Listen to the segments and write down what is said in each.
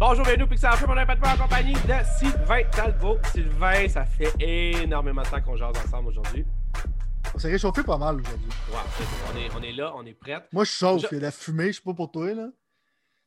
Bonjour, bienvenue au Pixel Film. On pas en compagnie de Sylvain Talbot. Sylvain, ça fait énormément de temps qu'on jase ensemble aujourd'hui. On s'est réchauffé pas mal aujourd'hui. Ouais, on est, on est là, on est prêts. Moi, je chauffe. Il y a de la fumée, je sais pas pour toi, là.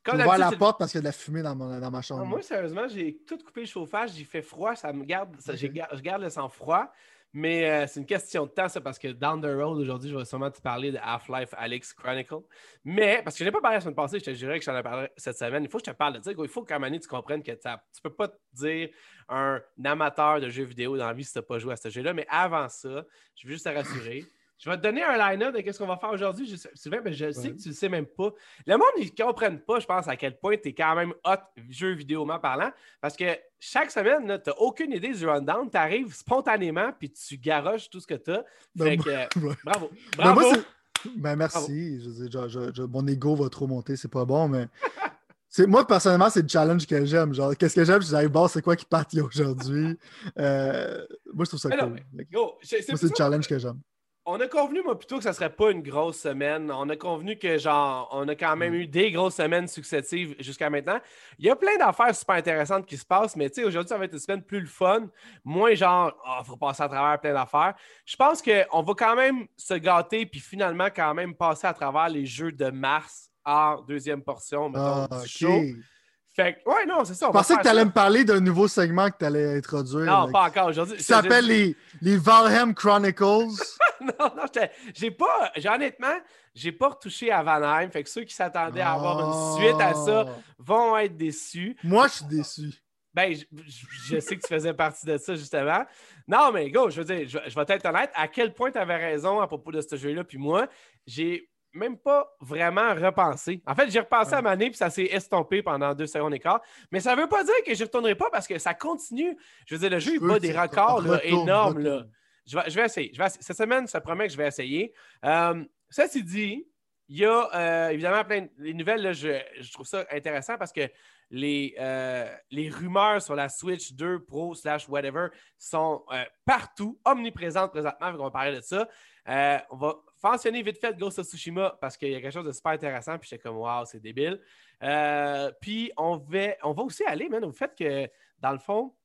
Comme ouvert la porte parce qu'il y a de la fumée dans, dans ma chambre. moi, sérieusement, j'ai tout coupé le chauffage, j'ai fait froid, ça me garde, ça, je garde le sang froid. Mais euh, c'est une question de temps, ça, parce que down the road, aujourd'hui, je vais sûrement te parler de Half-Life Alex Chronicle. Mais, parce que je n'ai pas parlé la semaine passée, je te dirais que j'en ai parlé cette semaine. Il faut que je te parle de ça. Il faut qu'à un moment comprennes que tu ne peux pas te dire un amateur de jeux vidéo dans vie si tu n'as pas joué à ce jeu-là. Mais avant ça, je veux juste te rassurer. Je vais te donner un line-up de ce qu'on va faire aujourd'hui. Je, Sylvain, ben, je sais que tu ne le sais même pas. Le monde, ils ne comprennent pas, je pense, à quel point tu es quand même hot jeu vidéo parlant. Parce que chaque semaine, tu n'as aucune idée du rundown. Tu arrives spontanément puis tu garoches tout ce que tu as. Ben, bravo. Ben, bravo. Ben, merci. Je, mon ego va trop monter, c'est pas bon, mais. moi, personnellement, c'est le challenge que j'aime. Genre, qu'est-ce que j'aime? Je dis, bon, c'est quoi qui partit aujourd'hui? Euh, moi, je trouve ça cool. moi, c'est le challenge que j'aime on a convenu, moi, plutôt que ça serait pas une grosse semaine. On a convenu que, genre, on a quand même mm. eu des grosses semaines successives jusqu'à maintenant. Il y a plein d'affaires super intéressantes qui se passent, mais tu sais, aujourd'hui, ça va être une semaine plus le fun. Moins genre, il ah, faut passer à travers plein d'affaires. Je pense qu'on va quand même se gâter, puis finalement, quand même passer à travers les jeux de mars en deuxième portion, mettons, ah, du show. Fait que, ouais, non, c'est ça. Je pensais que tu allais me parler d'un nouveau segment que tu allais introduire. Non, pas encore aujourd'hui. Ça s'appelle les, les Valheim Chronicles. non, non, j'ai pas. Honnêtement, j'ai pas retouché à Valheim. Fait que ceux qui s'attendaient à avoir une suite à ça ah. vont être déçus. Moi, je suis déçu. Ben, je, sais que tu faisais partie de ça, justement. Non, mais go, je veux dire, je, je vais être honnête. À quel point tu avais raison à propos de ce jeu-là? Puis moi, j'ai même pas vraiment repensé. En fait, j'ai repensé à ma année, puis ça s'est estompé pendant deux secondes et quart. Mais ça ne veut pas dire que je ne retournerai pas parce que ça continue. Je veux dire, le jeu, il bat des records énormes. Là. Je, vais, je, vais essayer. Cette semaine, ça promet que je vais essayer. Euh, ça, c'est dit. Il y a euh, évidemment plein de nouvelles. Là, je, trouve ça intéressant parce que les, euh, les rumeurs sur la Switch 2 Pro slash whatever sont partout, omniprésentes présentement. On va parler de ça. On va mentionner vite fait Ghost of Tsushima parce qu'il y a quelque chose de super intéressant. Puis j'étais comme, waouh, c'est débile. Euh, puis on va, on va aussi aller, même au fait que, dans le fond,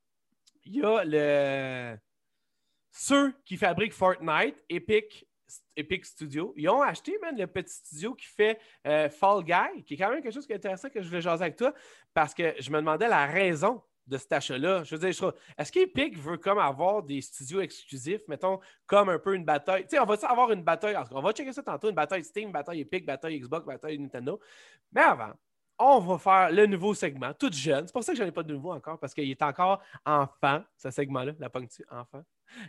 il y a le. Ceux qui fabriquent Fortnite, Epic, Epic Studio, ils ont acheté même le petit studio qui fait euh, Fall Guy, qui est quand même quelque chose qui est intéressant que je voulais jaser avec toi parce que je me demandais la raison de cet achat-là. Je veux dire, est-ce qu'Epic veut comme avoir des studios exclusifs, mettons, comme un peu une bataille? Tu sais, on va avoir une bataille, on va checker ça tantôt, une bataille Steam, une bataille Epic, bataille Xbox, bataille Nintendo. Mais avant, on va faire le nouveau segment, tout jeune. C'est pour ça que je n'en ai pas de nouveau encore, parce qu'il est encore enfant, ce segment-là, la ponctue, enfant?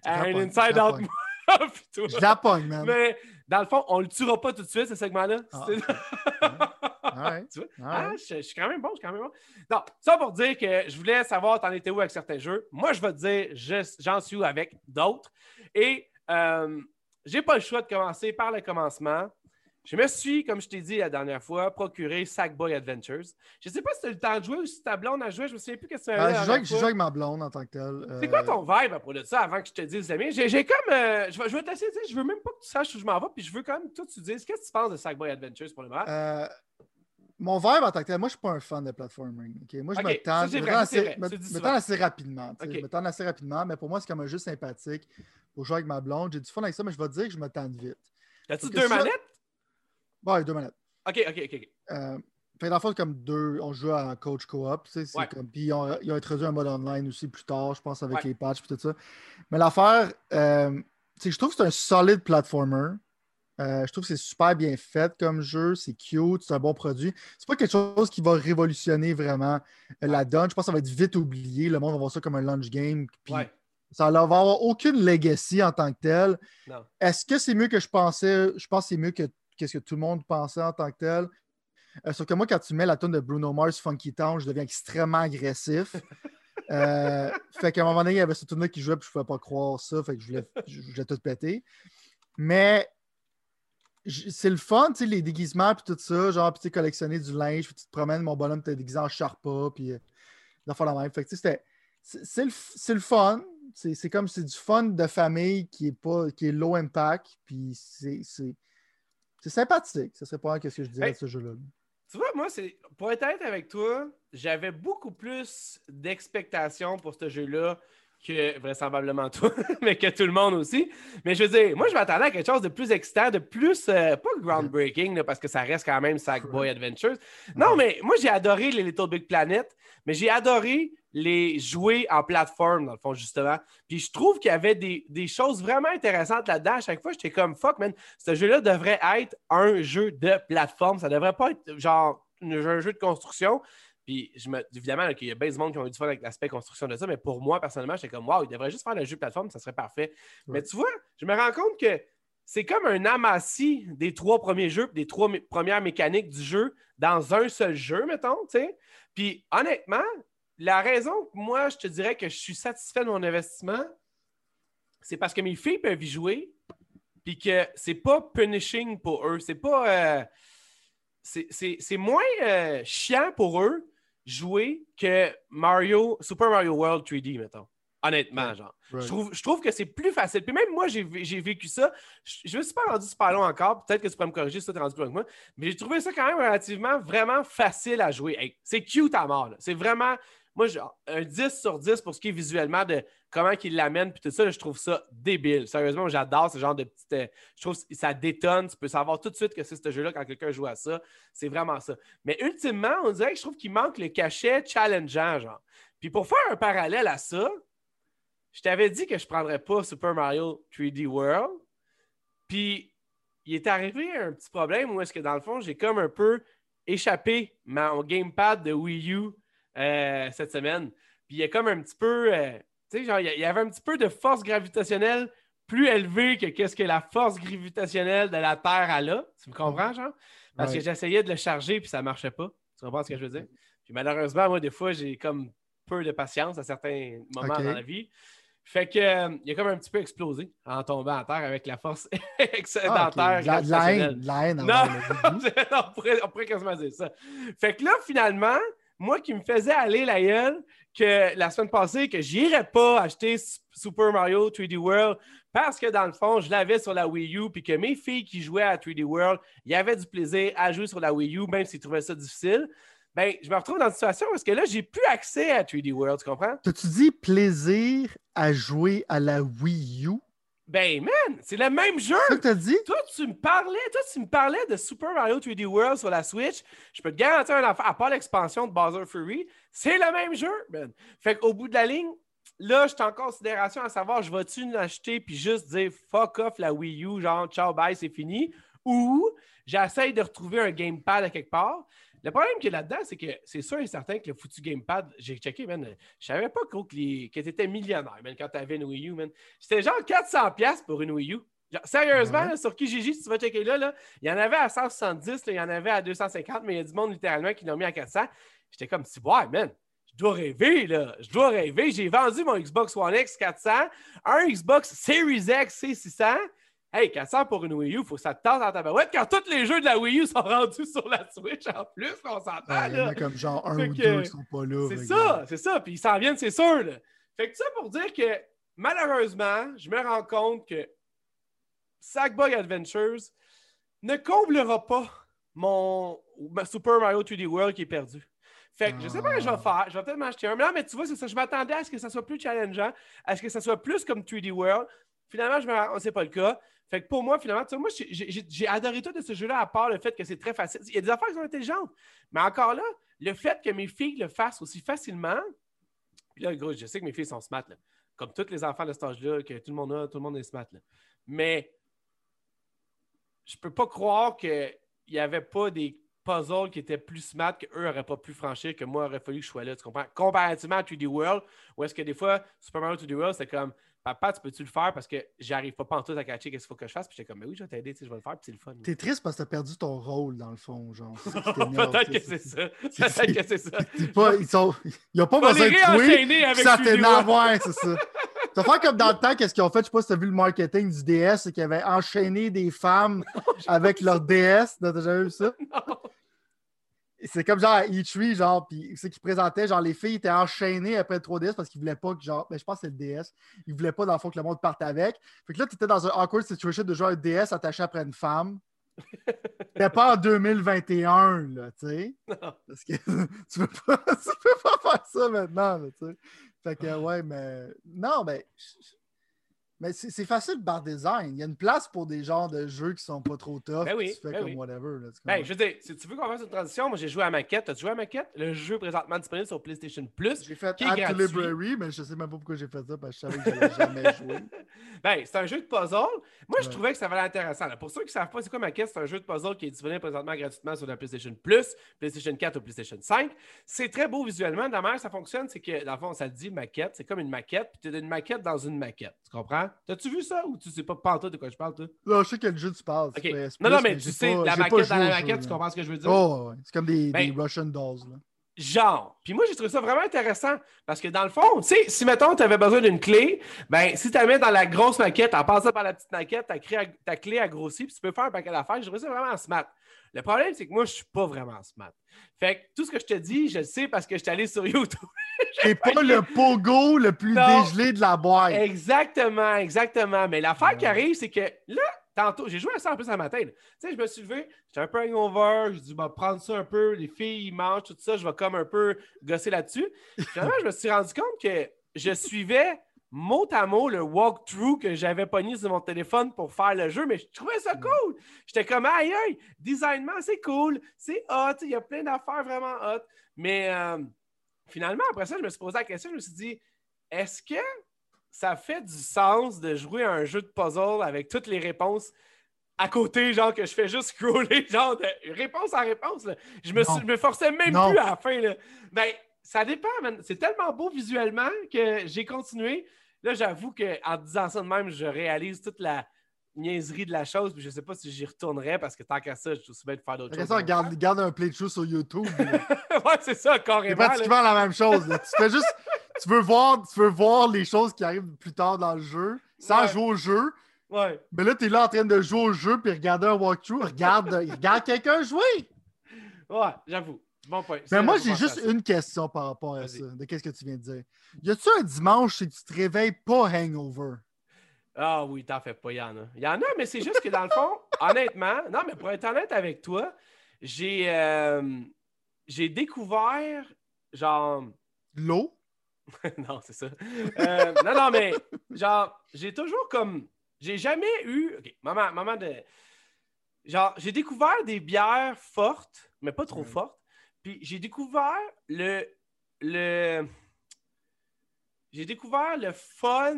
Un inside out. je la pogne, man. Mais dans le fond, on ne le tuera pas tout de suite, ce segment-là. Ah. tu vois? Ah, je, suis quand même bon, je suis quand même bon. Non, ça pour dire que je voulais savoir t'en étais où avec certains jeux? Moi, je vais te dire, j'en suis où avec d'autres. Et euh, j'ai pas le choix de commencer par le commencement. Je me suis, comme je t'ai dit la dernière fois, procuré Sackboy Adventures. Je ne sais pas si tu as le temps de jouer ou si ta blonde a joué. Je ne me souviens plus que c'est. Ben, je joue avec ma blonde en tant que telle. C'est quoi ton vibe à propos de ça avant que je te dise, amis? J'ai comme. Euh, je, vais, je vais te laisser dire, je veux même pas que tu saches où je m'en vais, puis je veux quand même que toi tu dises qu'est-ce que tu penses de Sackboy Adventures pour le moment? Mon vibe en tant que tel, moi, je ne suis pas un fan de platforming. Moi, je me tente assez, assez, rapidement. Je me assez rapidement, mais pour moi, c'est comme un jeu sympathique pour jouer avec ma blonde. J'ai du fun avec ça, mais je vais te dire que je me tente vite. As-tu deux manettes? Ouais, deux manettes. OK, OK, OK. Euh, fait dans comme deux, on joue en coach co-op. Puis ils ont, ils ont, introduit un mode online aussi plus tard, je pense, avec les patchs et tout ça. Mais l'affaire, euh, je trouve que c'est un solide platformer. Euh, je trouve que c'est super bien fait comme jeu, c'est cute, c'est un bon produit. C'est pas quelque chose qui va révolutionner vraiment la donne. Je pense que ça va être vite oublié. Le monde va voir ça comme un launch game. Puis Ça va avoir aucune legacy en tant que tel. Est-ce que c'est mieux que je pensais? Je pense que c'est mieux que ce que tout le monde pensait en tant que tel? Euh, sauf que moi, quand tu mets la tonne de Bruno Mars Funky Town, je deviens extrêmement agressif. euh, fait qu'à un moment donné, il y avait ce tournoi qui jouait, puis je ne pouvais pas croire ça. Fait que je voulais, je voulais tout péter. Mais c'est le fun, tu sais, les déguisements puis tout ça, genre, puis tu collectionner du linge, puis tu te promènes, mon bonhomme t'es déguisé en Sharpa, puis la fois la même. Fait que, c'était, c'est, le, le fun. C'est, comme, c'est du fun de famille qui est, pas, qui est low impact, puis c'est, c'est, sympathique. Ce serait pas ce que je dirais de ce jeu-là. Tu vois, moi, c'est pour être honnête avec toi, j'avais beaucoup plus d'expectations pour ce jeu-là que vraisemblablement toi, mais que tout le monde aussi. Mais je veux dire, moi, je m'attendais à quelque chose de plus excitant, de plus, euh, pas groundbreaking, parce que ça reste quand même Sackboy Adventures. Non, mais moi, j'ai adoré les Little Big Planet, mais j'ai adoré les jouer en plateforme, dans le fond, justement. Puis je trouve qu'il y avait des, des choses vraiment intéressantes là-dedans. À chaque fois, j'étais comme, fuck, man, ce jeu-là devrait être un jeu de plateforme. Ça devrait pas être genre un jeu de construction. Puis, je me, évidemment, il y a bien de monde qui ont eu du fun avec l'aspect construction de ça, mais pour moi, personnellement, j'étais comme, waouh, il devrait juste faire le jeu plateforme, ça serait parfait. Mais tu vois, je me rends compte que c'est comme un amassis des trois premiers jeux, des trois premières mécaniques du jeu dans un seul jeu, mettons, tu sais. Puis, honnêtement, la raison que moi, je te dirais que je suis satisfait de mon investissement, c'est parce que mes filles peuvent y jouer, puis que c'est pas punishing pour eux. C'est pas. Euh, c'est moins euh, chiant pour eux jouer que Mario, Super Mario World 3D, mettons. Honnêtement, genre. Je, trouve, je trouve que c'est plus facile. Puis même moi, j'ai vécu ça. Je ne me suis pas rendu super long encore. Peut-être que tu pourrais me corriger si tu es rendu plus loin que moi. Mais j'ai trouvé ça quand même relativement vraiment facile à jouer. c'est cute à mort. C'est vraiment. Moi, un 10 sur 10 pour ce qui est visuellement de comment il l'amène, puis tout ça, je trouve ça débile. Sérieusement, j'adore ce genre de petite. Euh, je trouve que ça détonne. Tu peux savoir tout de suite que c'est ce jeu-là quand quelqu'un joue à ça. C'est vraiment ça. Mais ultimement, on dirait que je trouve qu'il manque le cachet challengeant, genre. Puis pour faire un parallèle à ça, je t'avais dit que je ne prendrais pas Super Mario 3D World. Puis il est arrivé un petit problème où est-ce que dans le fond, j'ai comme un peu échappé mon gamepad de Wii U euh, cette semaine. Puis il y a comme un petit peu. Euh, tu sais, genre, il y avait un petit peu de force gravitationnelle plus élevée que qu'est-ce que la force gravitationnelle de la Terre a là. Tu me comprends, genre? Parce que j'essayais de le charger puis ça ne marchait pas. Tu comprends ce que je veux dire? Puis malheureusement, moi, des fois, j'ai comme peu de patience à certains moments dans la vie. Fait que euh, il a comme un petit peu explosé en tombant à terre avec la force excédentaire. Ah, la, haine, la haine. Non, on, pourrait, on pourrait quasiment dire ça. Fait que là, finalement, moi qui me faisais aller la gueule que la semaine passée que j'irais pas acheter Super Mario 3D World parce que dans le fond, je l'avais sur la Wii U puis que mes filles qui jouaient à 3D World, il y avait du plaisir à jouer sur la Wii U même s'ils trouvaient ça difficile. Ben, je me retrouve dans une situation parce que là, j'ai plus accès à 3D World, tu comprends? T'as-tu dit plaisir à jouer à la Wii U? Ben, man, c'est le même jeu. C'est que dit? Toi, tu me parlais, toi, tu me parlais de Super Mario 3D World sur la Switch. Je peux te garantir un affaire, à part l'expansion de Bowser Fury, c'est le même jeu, man. Fait qu'au bout de la ligne, là, je suis en considération à savoir, je vais-tu l'acheter puis juste dire fuck off la Wii U, genre ciao, bye, c'est fini, ou j'essaye de retrouver un gamepad à quelque part. Le problème qu'il y a là-dedans, c'est que c'est sûr et certain que le foutu gamepad, j'ai checké, man, je savais pas que, les... que tu étais millionnaire, man, quand tu avais une Wii U, man. C'était genre 400$ pour une Wii U. sérieusement, sur Kijiji, si tu vas checker là, là, il y en avait à 170, il y en avait à 250, mais il y a du monde littéralement qui l'ont mis à 400. J'étais comme, si, ouais, man, je dois rêver, là. Je dois rêver. J'ai vendu mon Xbox One X 400, un Xbox Series X C600, Hey, 400 pour une Wii U, il faut que ça te tente dans ta barouette quand tous les jeux de la Wii U sont rendus sur la Switch en plus, on s'entend. Il y en a comme genre un ou deux qui sont pas là. C'est ça, c'est ça. Puis ils s'en viennent, c'est sûr. Là. Fait que ça pour dire que malheureusement, je me rends compte que Sackbug Adventures ne comblera pas mon Super Mario 3D World qui est perdu. Fait que je sais pas ce que je vais ah. faire. Je vais peut-être m'acheter un. Non, mais tu vois, c'est ça. Je m'attendais à ce que ça soit plus challengeant, à ce que ça soit plus comme 3D World. Finalement, je me rends c'est pas le cas. Fait que pour moi, finalement, tu sais, moi, j'ai adoré tout de ce jeu-là, à part le fait que c'est très facile. Il y a des affaires qui sont intelligentes. Mais encore là, le fait que mes filles le fassent aussi facilement. Puis là, gros, je sais que mes filles sont smart, là. Comme tous les enfants de cet âge-là, que tout le monde a, tout le monde est smart, là. Mais je peux pas croire qu'il n'y avait pas des puzzles qui étaient plus smart qu'eux n'auraient pas pu franchir, que moi, aurait fallu que je sois là. Tu comprends? Comparativement à 3D World, où est-ce que des fois, Super Mario 3D World, c'est comme Papa, tu peux-tu le faire? Parce que j'arrive pas en tout à catcher qu'est-ce qu'il faut que je fasse. Puis j'étais comme, mais oui, je vais t'aider, je vais le faire, puis c'est le fun. T'es triste parce que t'as perdu ton rôle, dans le fond, genre. Peut-être que c'est ça. Peut-être que c'est ça. Pas, ils, sont, ils ont pas besoin de. Avec ça t'énerve, ouais, c'est ça. Ça fait comme dans le temps, qu'est-ce qu'ils ont fait? Je sais pas si tu as vu le marketing du DS, c'est qu'ils avaient enchaîné des femmes avec leur DS. T'as jamais vu ça? Non c'est comme genre E3, genre, puis c'est qui présentait, genre, les filles étaient enchaînées après le 3DS parce qu'ils voulaient pas que, genre, mais ben, je pense que c'est le DS, ils voulaient pas, dans le fond, que le monde parte avec. Fait que là, tu étais dans un awkward situation de jouer un DS attaché après une femme. C'était pas en 2021, là, tu sais. Parce que tu peux pas, tu peux pas faire ça maintenant, tu sais. Fait que, ouais, mais. Non, mais. Mais c'est facile par design. Il y a une place pour des genres de jeux qui sont pas trop tough. Ben oui, tu fais ben comme whatever. Là, ben, je veux dire, si tu veux qu'on fasse une transition, moi j'ai joué à Maquette. As-tu joué à Maquette? Le jeu présentement disponible sur PlayStation Plus. J'ai fait Add Library, mais je sais même pas pourquoi j'ai fait ça parce que je savais que j'allais jamais jouer. Ben, c'est un jeu de puzzle. Moi, je trouvais que ça valait intéressant. Pour ceux qui ne savent pas c'est quoi Maquette, c'est un jeu de puzzle qui est disponible présentement gratuitement sur la PlayStation Plus, PlayStation 4 ou PlayStation 5. C'est très beau visuellement. La manière ça fonctionne, c'est que dans le fond, ça dit maquette. C'est comme une maquette, puis tu as une maquette dans une maquette. Tu comprends? T'as-tu vu ça? ou tu sais pas pantoute de quoi je parle, toi? Non, je sais quel jeu tu parles. non, non, mais, tu sais, la maquette dans la maquette, tu comprends ce que je veux dire? Oh, c'est comme des, ben, Russian dolls. Là. Genre. Puis moi, j'ai trouvé ça vraiment intéressant parce que dans le fond, tu sais, si mettons, tu avais besoin d'une clé, ben si tu la mets dans la grosse maquette, en passant par la petite maquette, ta, ta clé a grossi, puis tu peux faire un paquet d'affaires. J'ai trouvé ça vraiment smart. Le problème, c'est que moi, je suis pas vraiment smart. Fait que tout ce que je te dis, je le sais parce que je suis allé sur YouTube. T'es pas le pogo le plus dégelé de la boîte. Exactement, exactement. Mais l'affaire qui arrive, c'est que là, tantôt, j'ai joué à ça en plus à matin. Tu sais, je me suis levé, j'étais un peu hangover, je dis, bah, prendre ça un peu, les filles, ils mangent, tout ça, je vais comme un peu gosser là-dessus. Finalement, je me suis rendu compte que je suivais mot à mot le walkthrough que j'avais pogné sur mon téléphone pour faire le jeu, mais je trouvais ça cool. J'étais comme, aïe, aïe, designement, c'est cool, c'est hot, il y a plein d'affaires vraiment hot. Mais euh, finalement, après ça, je me suis posé la question, je me suis dit, est-ce que ça fait du sens de jouer à un jeu de puzzle avec toutes les réponses à côté, genre que je fais juste scroller, genre de réponse en réponse. Je, me me forçais même plus à la fin. Là. Ben, ça dépend, C'est tellement beau visuellement que j'ai continué. Là, j'avoue qu'en disant ça de même, je réalise toute la niaiserie de la chose, puis je sais pas si j'y retournerais parce que tant qu'à ça, je suis aussi bien de faire d'autres choses. Ça, garde, garde un play de show sur YouTube. ouais, c'est ça, carrément. C'est pratiquement la même chose. Tu fais juste. Tu veux, voir, tu veux voir les choses qui arrivent plus tard dans le jeu sans jouer au jeu. Ouais. Mais là, tu es là en train de jouer au jeu puis regarder un walkthrough. Regarde, regarde quelqu'un jouer. Ouais, j'avoue. Bon point. Mais moi, j'ai juste une question par rapport à ça, de qu'est-ce que tu viens de dire. Y a-tu un dimanche si tu te réveilles pas hangover? Ah oui, t'en fais pas, il y en a. Il y en a, mais c'est juste que dans le fond, honnêtement, non, mais pour être honnête avec toi, j'ai euh, j'ai découvert genre. L'eau? non, c'est ça. Euh, non, non, mais genre, j'ai toujours comme. J'ai jamais eu. OK, maman, maman de. Genre, j'ai découvert des bières fortes, mais pas trop fortes. Puis j'ai découvert le. le j'ai découvert le fun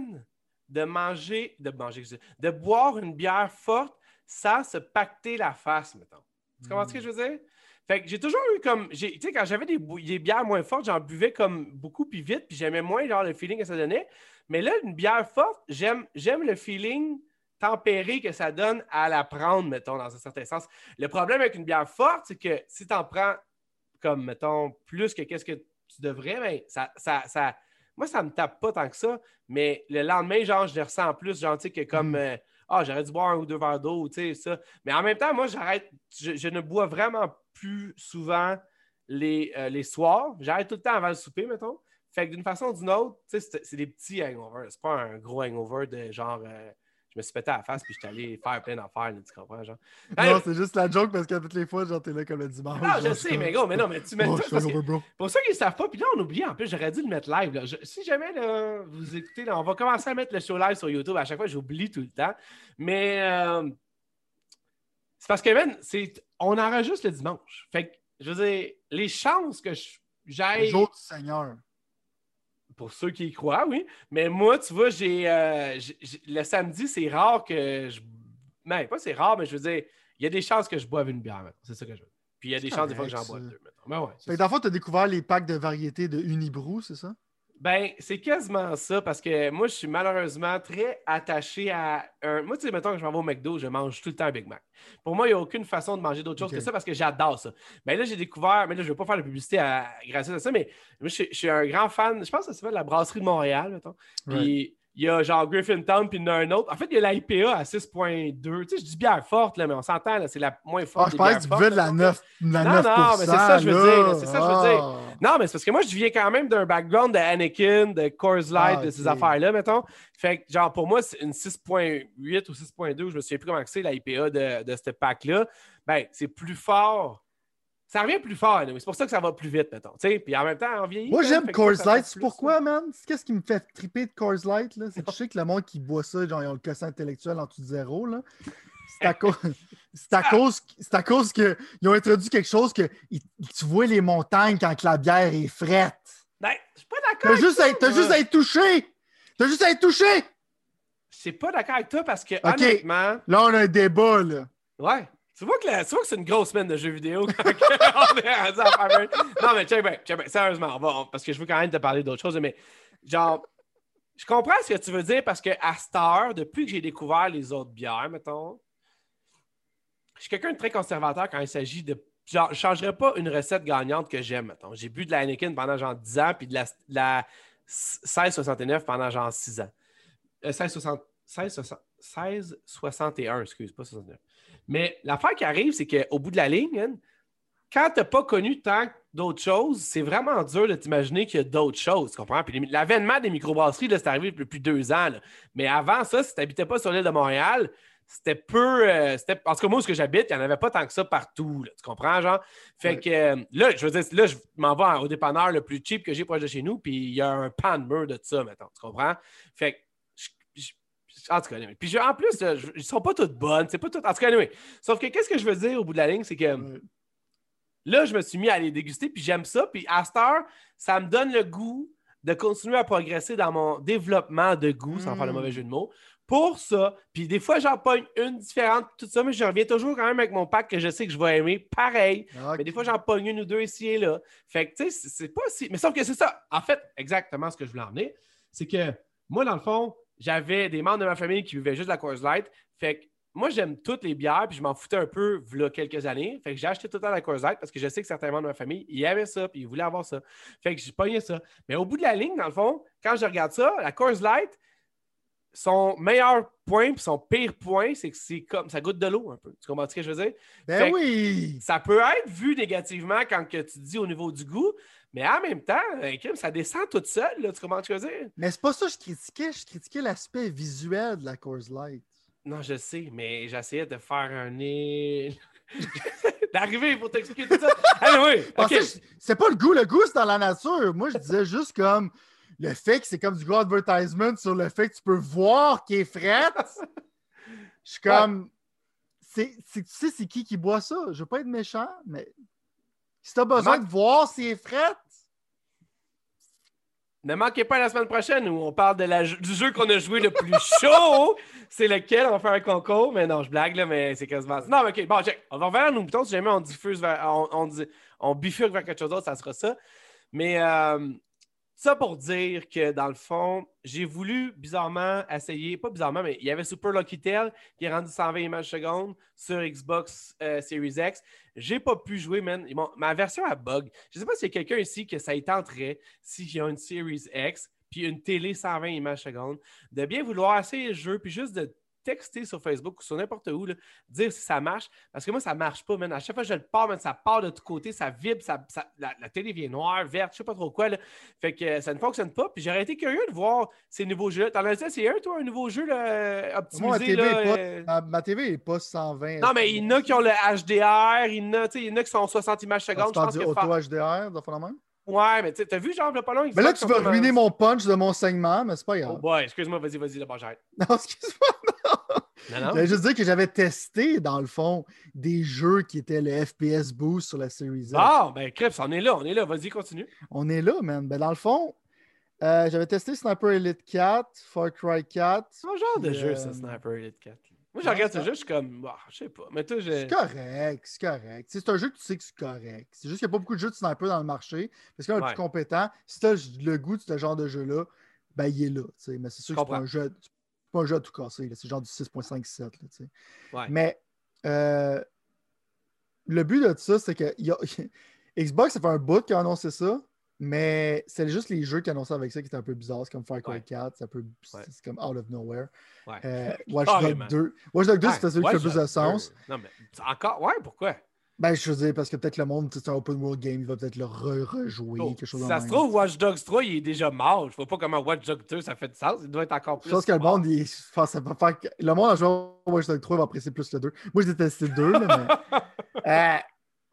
de manger, de manger, de boire une bière forte sans se pacter la face, mettons. Tu comprends ce que je veux dire? Fait que j'ai toujours eu comme. Tu sais, quand j'avais des, bières moins fortes, j'en buvais comme beaucoup plus vite, puis j'aimais moins genre le feeling que ça donnait. Mais là, une bière forte, j'aime, j'aime le feeling tempéré que ça donne à la prendre, mettons, dans un certain sens. Le problème avec une bière forte, c'est que si tu en prends comme, mettons, plus que qu'est-ce que tu devrais, mais ben, ça, ça, ça, moi, ça me tape pas tant que ça, mais le lendemain, genre, je le ressens en plus, genre, tu sais, que comme, mm. euh, ah, j'aurais dû boire un ou deux verres d'eau, tu sais, ça. Mais en même temps, moi, j'arrête, je, ne bois vraiment plus souvent les, euh, les soirs. J'arrête tout le temps avant le souper, mettons. Fait que d'une façon ou d'une autre, tu sais, c'est des petits hangovers. C'est pas un gros hangover de genre, euh, je me suis pété à la face puis je suis allé faire plein d'affaires, tu comprends, genre. Non, c'est juste la joke parce que toutes les fois, genre, t'es là comme le dimanche. Non, je sais, mais gros, mais non, mais tu mets oh, Pour ceux qui ne savent pas, puis là, on oublie, en plus, j'aurais dû le mettre live. Si jamais là, vous écoutez, là, on va commencer à mettre le show live sur YouTube. À chaque fois, j'oublie tout le temps. Mais euh, c'est parce que, man, on enregistre le dimanche. Fait que, je veux dire, les chances que j'aille. Le jour du Seigneur. Pour ceux qui y croient, oui. Mais moi, tu vois, j'ai, euh, le samedi, c'est rare que je. Mais ben, pas c'est rare, mais je veux dire, il y a des chances que je boive une bière. C'est ça que je veux. Puis il y a des chances des fois que j'en boive deux. Mais ouais, fait que tu as découvert les packs de variétés de Unibrou, c'est ça? Ben, c'est quasiment ça parce que moi, je suis malheureusement très attaché à un. Moi, tu sais, mettons que je m'en vais au McDo, je mange tout le temps un Big Mac. Pour moi, il n'y a aucune façon de manger d'autre chose que ça parce que j'adore ça. Ben là, j'ai découvert, mais là, je ne vais pas faire la publicité à... grâce à ça, mais moi, je, suis un grand fan. Je pense que ça s'appelle la Brasserie de Montréal, mettons. Puis il y a genre Griffintown, puis il y en a un autre. En fait, il y a l'IPA à 6,2. Tu sais, je dis bière forte, là, mais on s'entend, c'est la moins forte. Ah, je pense que tu buvais de la 9, la non, 9 non, mais c'est ça que je veux dire. C'est ça que je veux dire. Non, mais c'est parce que moi, je viens quand même d'un background de Anakin, de Coors Light, Ah, de ces affaires-là, mettons. Fait que, genre, pour moi, c'est une 6.8 ou 6.2, je me souviens plus comment c'est la IPA de, de ce pack-là. Ben, c'est plus fort. Ça revient plus fort, anyway. c'est pour ça que ça va plus vite, mettons. Puis en même temps, on vieillit. Moi, j'aime Coors Light. C'est pourquoi, man? C'est Qu'est-ce qui me fait triper de Coors Light? là? C'est que je sais que le monde qui boit ça, genre, ils ont le quotient intellectuel en dessous de zéro. là. C'est à, cause... c'est à cause, c'est à cause qu'ils ont introduit quelque chose que tu vois les montagnes quand la bière est frette. Ben, je suis pas d'accord. T'as avec juste, ça, à... t'as juste à être touché! T'as juste à être touché! Je suis pas d'accord avec toi parce que, honnêtement, Là, on a un débat, là. Ouais. Tu vois que, que c'est une grosse semaine de jeux vidéo quand on est à Non, mais check bien, check bien. Sérieusement, on va- on- parce que je veux quand même te parler d'autre chose, mais genre, je comprends ce que tu veux dire parce que à cette depuis que j'ai découvert les autres bières, mettons, je suis quelqu'un de très conservateur quand il s'agit de. Genre, je ne changerais pas une recette gagnante que j'aime, mettons. J'ai bu de la Anakin pendant genre 10 ans, puis de la, de la 1669 pendant genre 6 ans. Euh, 1660 1660 1661, excuse, pas 69. Mais l'affaire qui arrive, c'est qu'au bout de la ligne, hein, quand tu n'as pas connu tant d'autres choses, c'est vraiment dur de t'imaginer qu'il y a d'autres choses. Tu comprends? Puis l'avènement des microbrasseries, c'est arrivé depuis deux ans. là. Mais avant ça, si tu n'habitais pas sur l'île de Montréal, c'était peu. euh, en tout cas, moi, où j'habite, il n'y en avait pas tant que ça partout. là. tu comprends, genre? Fait Ouais. que euh, là, je veux dire, là, je m'en vais au dépanneur le plus cheap que j'ai proche de chez nous, puis il y a un pan de mur de ça, mettons. Tu comprends? Fait que. En tout cas, anyway. puis je- en plus, euh, je- ils sont pas toutes bonnes. C'est pas toutes. En tout cas, anyway. Sauf que qu'est-ce que je veux dire au bout de la ligne, c'est que là, je me suis mis à les déguster, puis j'aime ça. Puis à cette heure, ça me donne le goût de continuer à progresser dans mon développement de goût, sans Mm. faire le mauvais jeu de mots. Pour ça, puis des fois, j'en pogne une différente, tout ça, mais je reviens toujours quand même avec mon pack que je sais que je vais aimer, pareil. Ah, Mais des fois, j'en pogne une ou deux ici et là. Fait que, tu sais, c'est pas si. Mais sauf que c'est ça. En fait, exactement ce que je voulais emmener, c'est que moi, dans le fond, j'avais des membres de ma famille qui buvaient juste de la Coors Light. Fait que moi, j'aime toutes les bières, puis je m'en foutais un peu, il quelques années. Fait que j'ai acheté tout le temps la Coors Light parce que je sais que certains membres de ma famille, ils aimaient ça, puis ils voulaient avoir ça. Fait que j'ai pogné ça. Mais au bout de la ligne, dans le fond, quand je regarde ça, la Coors Light, son meilleur point, puis son pire point, c'est que c'est comme ça goûte de l'eau un peu. Tu comprends ce que je veux dire? Ben Fait oui! ça peut être vu négativement quand que tu dis au niveau du goût, mais en même temps, un crime, ça descend toute seule, là, tu comprends ce que je veux dire? Mais c'est pas ça que je critiquais. Je critiquais l'aspect visuel de la Coors Light. Non, je sais, mais j'essayais de faire un nez. D'arriver pour t'expliquer tout ça. Allez, oui, Parce ok. que je- c'est pas le goût, le goût c'est dans la nature. Moi, je disais juste comme le fait que c'est comme du gros advertisement sur le fait que tu peux voir qu'il est fret. Je suis comme. C'est- tu sais, c'est qui qui boit ça? Je veux pas être méchant, mais si t'as besoin de voir s'il est fret, Ne manquez pas la semaine prochaine où on parle de la- du jeu qu'on a joué le plus chaud. C'est lequel? On va faire un concours. Mais non, je blague, là, mais c'est quasiment. Non, mais ok, bon, check. On va revenir à nos boutons. Si jamais on diffuse vers- on, on, on bifurque vers quelque chose d'autre, ça sera ça. Mais euh, ça pour dire que dans le fond, j'ai voulu bizarrement essayer, pas bizarrement, mais il y avait Super Lucky qui est rendu 120 images secondes sur Xbox euh, Series X. J'ai pas pu jouer, man. Ma version a bug. Je sais pas s'il y a quelqu'un ici que ça y tenterait s'il y a une Series X puis une télé 120 images secondes, de bien vouloir essayer le jeu, puis juste de texter sur Facebook ou sur n'importe où, là, dire si ça marche. Parce que moi, ça marche pas, man. À chaque fois que je le pars, man, ça part de tous côtés, ça vibre, ça, ça- la, la télé vient noire, verte, je sais pas trop quoi. là. Fait que euh, ça ne fonctionne pas. Puis j'aurais été curieux de voir ces nouveaux jeux. T'en as dit, c'est un, toi, un nouveau jeu là, optimisé? moi, ma TV, là, pas, euh, ma, ma TV est pas 120. Non, mais il y en a qui ont le HDR, il y en a, tu il y en a qui sont 60 images Tu secondes. Je parles pense du que auto fa- HDR, dans le même? Ouais, mais tu sais, t'as vu, genre, le pas long, Mais là, tu vas ruiner mon punch de mon segment, mais c'est pas Oh grave. boy, excuse-moi, vas-y, vas-y, d'abord, j'arrête. Non, excuse-moi. Non, non. Je voulais juste dire que j'avais testé, dans le fond, des jeux qui étaient le FPS Boost sur la Series X. Ah, ben, Crips, on est là, on est là. Vas-y, continue. On est là, man. Ben, dans le fond, euh, j'avais testé Sniper Elite 4, Far Cry 4. C'est un genre de jeu, ça, Sniper Elite 4. Moi, je regarde ce jeu, je suis comme, bah, je sais pas. Mais toi, je. C'est correct, c'est correct. C'est un jeu que tu sais que c'est correct. C'est juste qu'il n'y a pas beaucoup de jeux de sniper dans le marché. Parce Ouais. plus compétent. Si tu as le goût de ce genre de jeu-là, ben il est là. Mais c'est sûr que c'est pas un jeu. pas un jeu à tout casser. C'est genre du 6.57. là, tu sais. Ouais. Mais euh, le but de ça, c'est que y a- Xbox, ça fait un bout qui a annoncé ça. Mais c'est juste les jeux qui annonçaient avec ça qui étaient un peu bizarres. C'est comme Far Cry 4, c'est, c'est comme out of nowhere. Euh, Watch Dogs 2. Watch Dogs 2, c'était celui qui fait plus de sens. Non, mais encore, ouais, pourquoi? Ben, je veux dire, parce que peut-être le monde, c'est un open world game, il va peut-être le rejouer, oh, quelque chose Si ça se trouve, Watch Dogs 3, il est déjà mort. Je vois pas comment Watch Dogs 2, ça fait du sens. Il doit être encore plus. Je pense que le monde, il... enfin, ça va faire... le monde a joué Watch Dogs 3, il va apprécier plus le 2. Moi, je détestais le 2, mais. euh,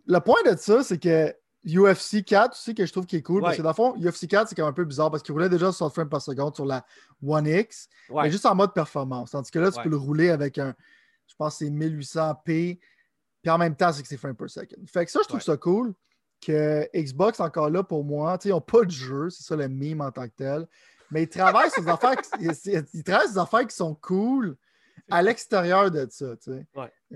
le point de ça, c'est que UFC 4 aussi, que je trouve qui est cool, parce que dans le fond, UFC 4, c'est quand même un peu bizarre parce qu'il roulait déjà 60 frames par seconde sur la One X, mais juste en mode performance. Tandis que là, tu peux le rouler avec un, je pense, c'est 1800p puis en même temps, c'est que c'est frame per second. Fait que ça, je trouve ça cool que Xbox, encore là, pour moi, ils n'ont pas de jeu, c'est ça le meme en tant que tel. Mais ils travaillent sur des affaires, ils, travaillent des affaires qui sont cool à l'extérieur de ça.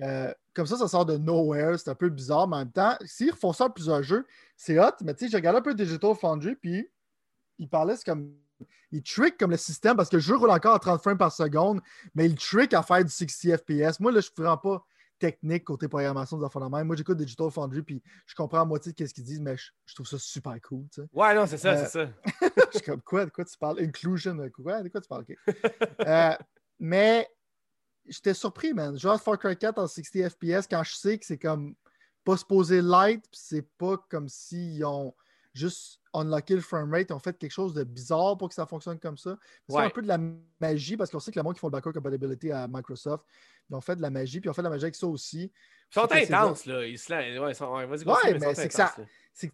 Euh, comme ça, ça sort de nowhere, c'est un peu bizarre, mais en même temps, s'ils refont ça à plusieurs jeux, c'est hot. Mais tu sais, j'ai regardé un peu Digital Foundry, puis ils parlaient, c'est comme. Ils trick comme le système parce que le jeu roule encore à 30 frames par seconde, mais ils trick à faire du 60 FPS. Moi, là, je ne comprends pas technique côté programmation des enfants de même. Moi, j'écoute Digital Foundry, puis je comprends à moitié de ce qu'ils disent, mais je, trouve ça super cool. Tu sais. Ouais, non, c'est ça, c'est ça. je suis comme, quoi, de quoi tu parles? Inclusion, quoi, de quoi tu parles? euh, mais j'étais surpris, man. Genre Far Cry 4 en 60 FPS, quand je sais que c'est comme pas supposé light, puis c'est pas comme s'ils ont juste unlocké le framerate, ils ont fait quelque chose de bizarre pour que ça fonctionne comme ça. C'est un peu de la magie, parce qu'on sait que le monde qui font le backward compatibility à Microsoft, ils ont fait de la magie, puis ils ont fait de la magie avec ça aussi. Ils sont intenses, là. Ils se... Ouais, sont... ouais, ouais mais c'est que ça, que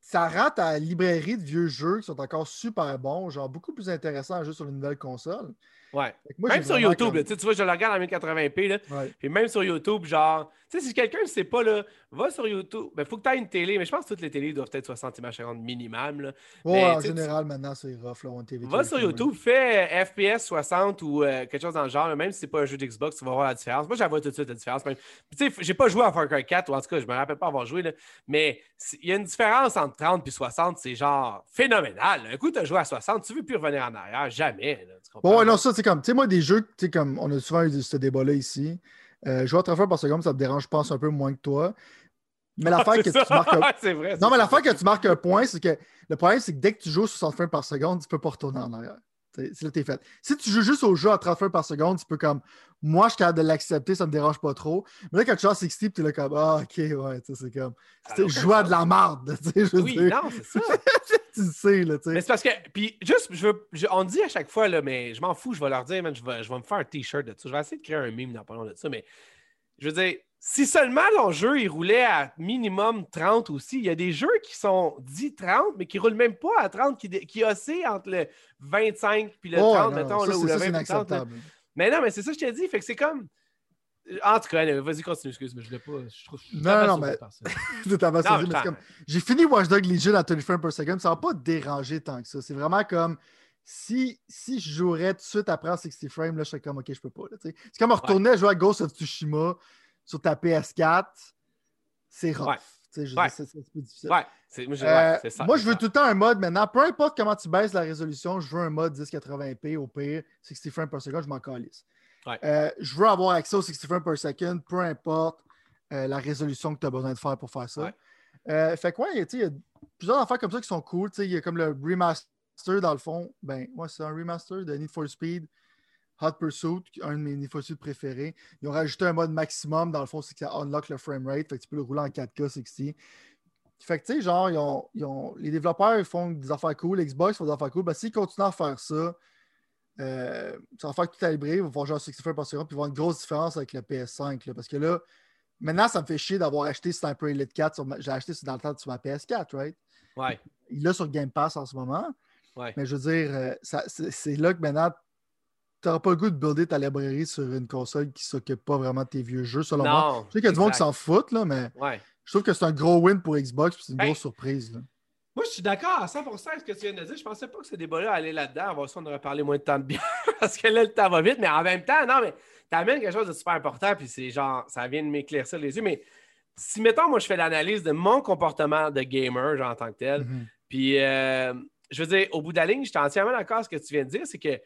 ça rend ta librairie de vieux jeux qui sont encore super bons, genre beaucoup plus intéressants juste sur une nouvelle console. Ouais. même sur YouTube, tu vois, je le regarde en 1080p. Là, Puis même sur YouTube, genre, tu sais, si quelqu'un ne sait pas, là, va sur YouTube. Il ben, faut que tu aies une télé, mais je pense que toutes les télés doivent être 60 images secondes minimum. Là. Ouais, en général, maintenant, c'est rough, là, on TV. Va sur YouTube, fais FPS 60 ou euh, quelque chose dans le genre, même si c'est pas un jeu d'Xbox, tu vas voir la différence. Moi, j'avoue tout de suite la différence. Tu sais, j'ai pas joué à Far Cry 4, ou en tout cas, je me rappelle pas avoir joué, là, mais il y a une différence entre 30 et 60, c'est genre phénoménal. Un coup, tu as joué à 60, tu veux plus revenir en arrière, jamais. bon, ouais, non, ça, c'est comme, tu sais, moi, des jeux, tu sais, comme on a souvent eu ce débat-là ici. Euh, jouer à 30 fois par seconde, ça me dérange, je pense, un peu moins que toi. Mais l'affaire que tu marques un... vrai, non, mais l'affaire que tu marques un point, c'est que le problème, c'est que dès que tu joues 60 frames par seconde, tu peux pas retourner en arrière. C'est là t'es fait. Si tu joues juste au jeu à 30 frames par seconde, tu peux comme. Moi, je suis capable de l'accepter, ça me dérange pas trop. Mais là, quand tu joues à 60, tu es là comme. Ah, ok, ouais, c'est comme. Tu jouer à de la marde. Oui, non, c'est ça. tu sais, là, tu sais. Mais c'est parce que. Puis, juste, je veux. on dit à chaque fois, là, mais je m'en fous, je vais leur dire, man, je vais, je vais me faire un t-shirt de ça. Je vais essayer de créer un meme dans pas de ça, mais je veux dire, si seulement leur jeu il roulait à minimum 30 aussi, il y a des jeux qui sont dit 30, mais qui ne roulent même pas à 30, qui, qui oscillent entre le 25 puis le 30, mettons, là, ou le 20 Mais non, mais c'est ça que je t'ai dit. Fait que c'est comme. En tout cas, vas-y, continue, excuse, mais je l'ai pas. Je trouve, non, non, mais. comme... J'ai fini Watch Dogs Legion à 30 frames per second, ça va pas déranger tant que ça. C'est vraiment comme si, si je jouerais tout de suite après en 60 frames, là, je serais comme, OK, je peux pas. C'est comme retourner à jouer à Ghost of Tsushima sur ta PS4, c'est rough. Ouais. Je ouais. c'est plus difficile. Ouais. Euh, ça, moi, je veux tout le temps un mode maintenant. Peu importe comment tu baisses la résolution, je veux un mode 1080p au pire, 60 frames per second, je m'en calisse. Euh, je veux avoir accès aux 60 frames per second, peu importe euh, la résolution que tu as besoin de faire pour faire ça. fait quoi, il y a plusieurs affaires comme ça qui sont cool. Il y a comme le remaster dans le fond, ben, ouais, c'est un remaster de Need for Speed, Hot Pursuit, un de mes Speed préférés. Ils ont rajouté un mode maximum, dans le fond, c'est que ça unlock le frame rate, fait que tu peux le rouler en 4K 60. Fait que, tu sais, genre, ils ont, les développeurs ils font des affaires cool, Xbox font des affaires cool. Ben, s'ils continuent à faire ça, euh, ça va faire que tout calibrer, ils vont faire genre 60 frames par seconde, puis ils vont avoir une grosse différence avec le PS5. Là, parce que là, maintenant, ça me fait chier d'avoir acheté Sniper Elite 4. J'ai acheté dans le temps sur ma PS4, right? Ouais. Il l'a sur Game Pass en ce moment. Mais je veux dire, euh, c'est là que maintenant, tu n'auras pas le goût de builder ta librairie sur une console qui ne s'occupe pas vraiment de tes vieux jeux, selon moi. Je sais qu'il y a du monde qui s'en fout, là, mais je trouve que c'est un gros win pour Xbox, c'est une grosse surprise. Moi, je suis d'accord à 100% avec ce que tu viens de dire. Je pensais pas que ce débat-là allait là-dedans. On va on aurait parlé moins de temps de bien parce que là, le temps va vite, mais en même temps, non, mais tu amènes quelque chose de super important, puis c'est genre, ça vient de m'éclaircir les yeux. Mais si, mettons, moi, je fais l'analyse de mon comportement de gamer, genre en tant que tel, mm-hmm. puis euh, je veux dire, au bout de la ligne, je suis entièrement d'accord avec ce que tu viens de dire, c'est que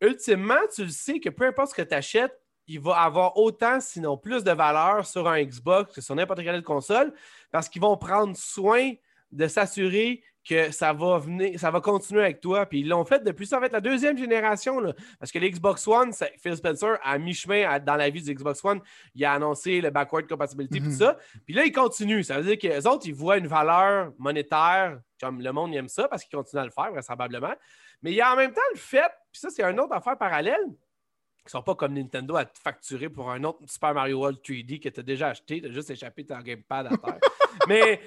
ultimement, tu le sais que peu importe ce que tu achètes, il va avoir autant, sinon plus de valeur sur un Xbox que sur n'importe quelle console parce qu'ils vont prendre soin de s'assurer que ça va venir, ça va continuer avec toi. Puis ils l'ont fait depuis ça va être la deuxième génération. parce que l'Xbox One, Phil Spencer, à mi-chemin dans la vie du Xbox One, il a annoncé le backward compatibility et tout ça. Puis là, il continue. Ça veut dire que les autres, ils voient une valeur monétaire, comme le monde aime ça, parce qu'ils continuent à le faire, vraisemblablement. Mais il y a en même temps le fait, puis ça, c'est une autre affaire parallèle, qui sont pas comme Nintendo à te facturer pour un autre Super Mario World 3D que tu as déjà acheté, tu as juste échappé ton gamepad à terre. mais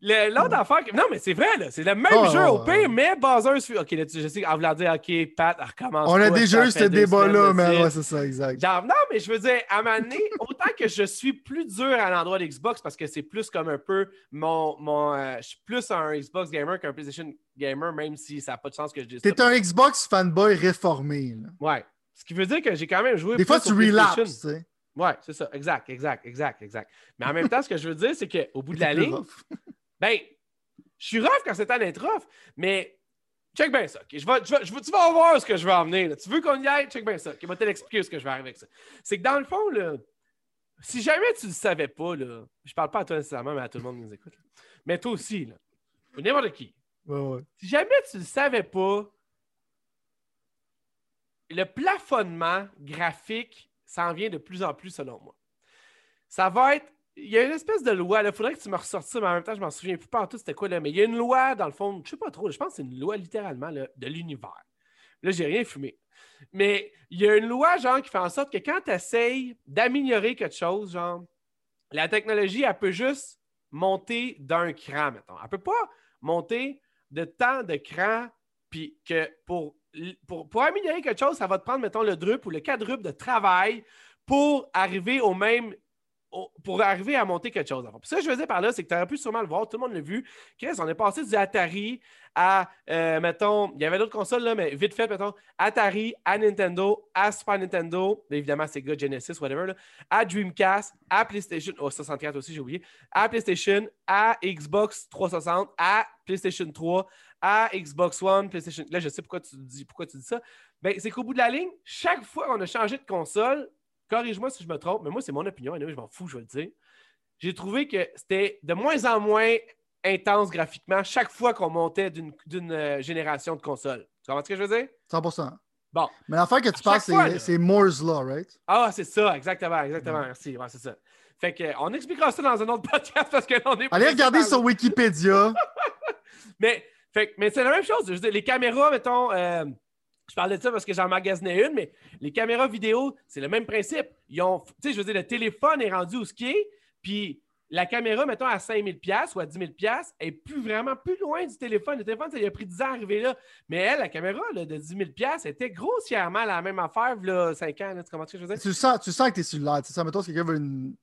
L'autre affaire. Non, mais c'est vrai, là. C'est le même ah, jeu au pire, mais basé sur. Ok, là, je sais, en voulant dire, ok, Pat, recommence. On a déjà eu ce débat-là, mais ouais, c'est ça, exact. Genre, non, mais je veux dire, à ma autant que je suis plus dur à l'endroit d'Xbox parce que c'est plus comme un peu mon. mon euh, je suis plus un Xbox gamer qu'un PlayStation gamer, même si ça n'a pas de sens que je dise. T'es un Xbox fanboy réformé, là. Ouais. Ce qui veut dire que j'ai quand même joué. Des fois, tu relapses, tu sais. Ouais, c'est ça. Exact, exact, exact, exact. Mais en même temps, ce que je veux dire, c'est qu'au bout de la ligne. Ben, je suis rough quand c'est à être rough, mais check bien ça. Je vais, je vais, tu vas voir ce que je vais emmener. Tu veux qu'on y aille? Check bien ça. Je vais te l'expliquer ce que je vais arriver avec ça. C'est que dans le fond, là, si jamais tu ne le savais pas, là, je parle pas à toi nécessairement, mais à tout le monde qui nous écoute. Mais toi aussi, là, n'importe qui. Si jamais tu ne le savais pas, le plafonnement graphique s'en vient de plus en plus selon moi. Ça va être il y a une espèce de loi, il faudrait que tu me ressortes ça, mais en même temps, je m'en souviens plus pas tout c'était quoi là, mais il y a une loi, dans le fond, je sais pas trop, je pense que c'est une loi littéralement de l'univers. Là, j'ai rien fumé. Mais il y a une loi, genre, qui fait en sorte que quand tu essayes d'améliorer quelque chose, genre, la technologie, elle peut juste monter d'un cran, mettons. Elle peut pas monter de temps de cran, puis que pour, pour, pour améliorer quelque chose, ça va te prendre, mettons, le drup ou le quadruple de travail pour arriver au même pour arriver à monter quelque chose. Ce que je dire par là, c'est que tu aurais pu sûrement le voir, tout le monde l'a vu. On est passé du Atari à, euh, mettons, il y avait d'autres consoles, là, mais vite fait, mettons, Atari, à Nintendo, à Super Nintendo, évidemment, Sega Genesis, whatever, à Dreamcast, à PlayStation, oh, 64 aussi, j'ai oublié, à PlayStation, à Xbox 360, à PlayStation 3, à Xbox One, PlayStation. Là, je sais pourquoi tu dis, pourquoi tu dis ça. Ben, c'est qu'au bout de la ligne, chaque fois qu'on a changé de console, corrige-moi si je me trompe, mais moi, c'est mon opinion, et je m'en fous, je vais le dire. J'ai trouvé que c'était de moins en moins intense graphiquement chaque fois qu'on montait d'une euh, génération de consoles. Tu comprends ce que je veux dire? 100% Bon. Mais l'affaire que tu passes, c'est Moore's Law, right? Ah, c'est ça, exactement, exactement. Merci. Ouais, c'est ça. Fait que, on expliquera ça dans un autre podcast parce que là, on est. Allez regarder sur Wikipédia. mais, fait, mais c'est la même chose. Je veux dire, les caméras, mettons. Euh, je parlais de ça parce que j'en magasinais une, mais les caméras vidéo, c'est le même principe. Ils ont, tu sais, je veux dire, le téléphone est rendu au ski, puis la caméra, mettons, à 5000 pièces ou à 10 000 pièces est plus vraiment plus loin du téléphone. Le téléphone, ça a pris 10 ans à arriver là. Mais elle, la caméra de 10 000 pièces était grossièrement la même affaire, là, 5 ans. tu comprends ce que je veux dire? Tu sens, tu sens que tu es sur l'air. Tu sais, mettons, si quelqu'un veut une,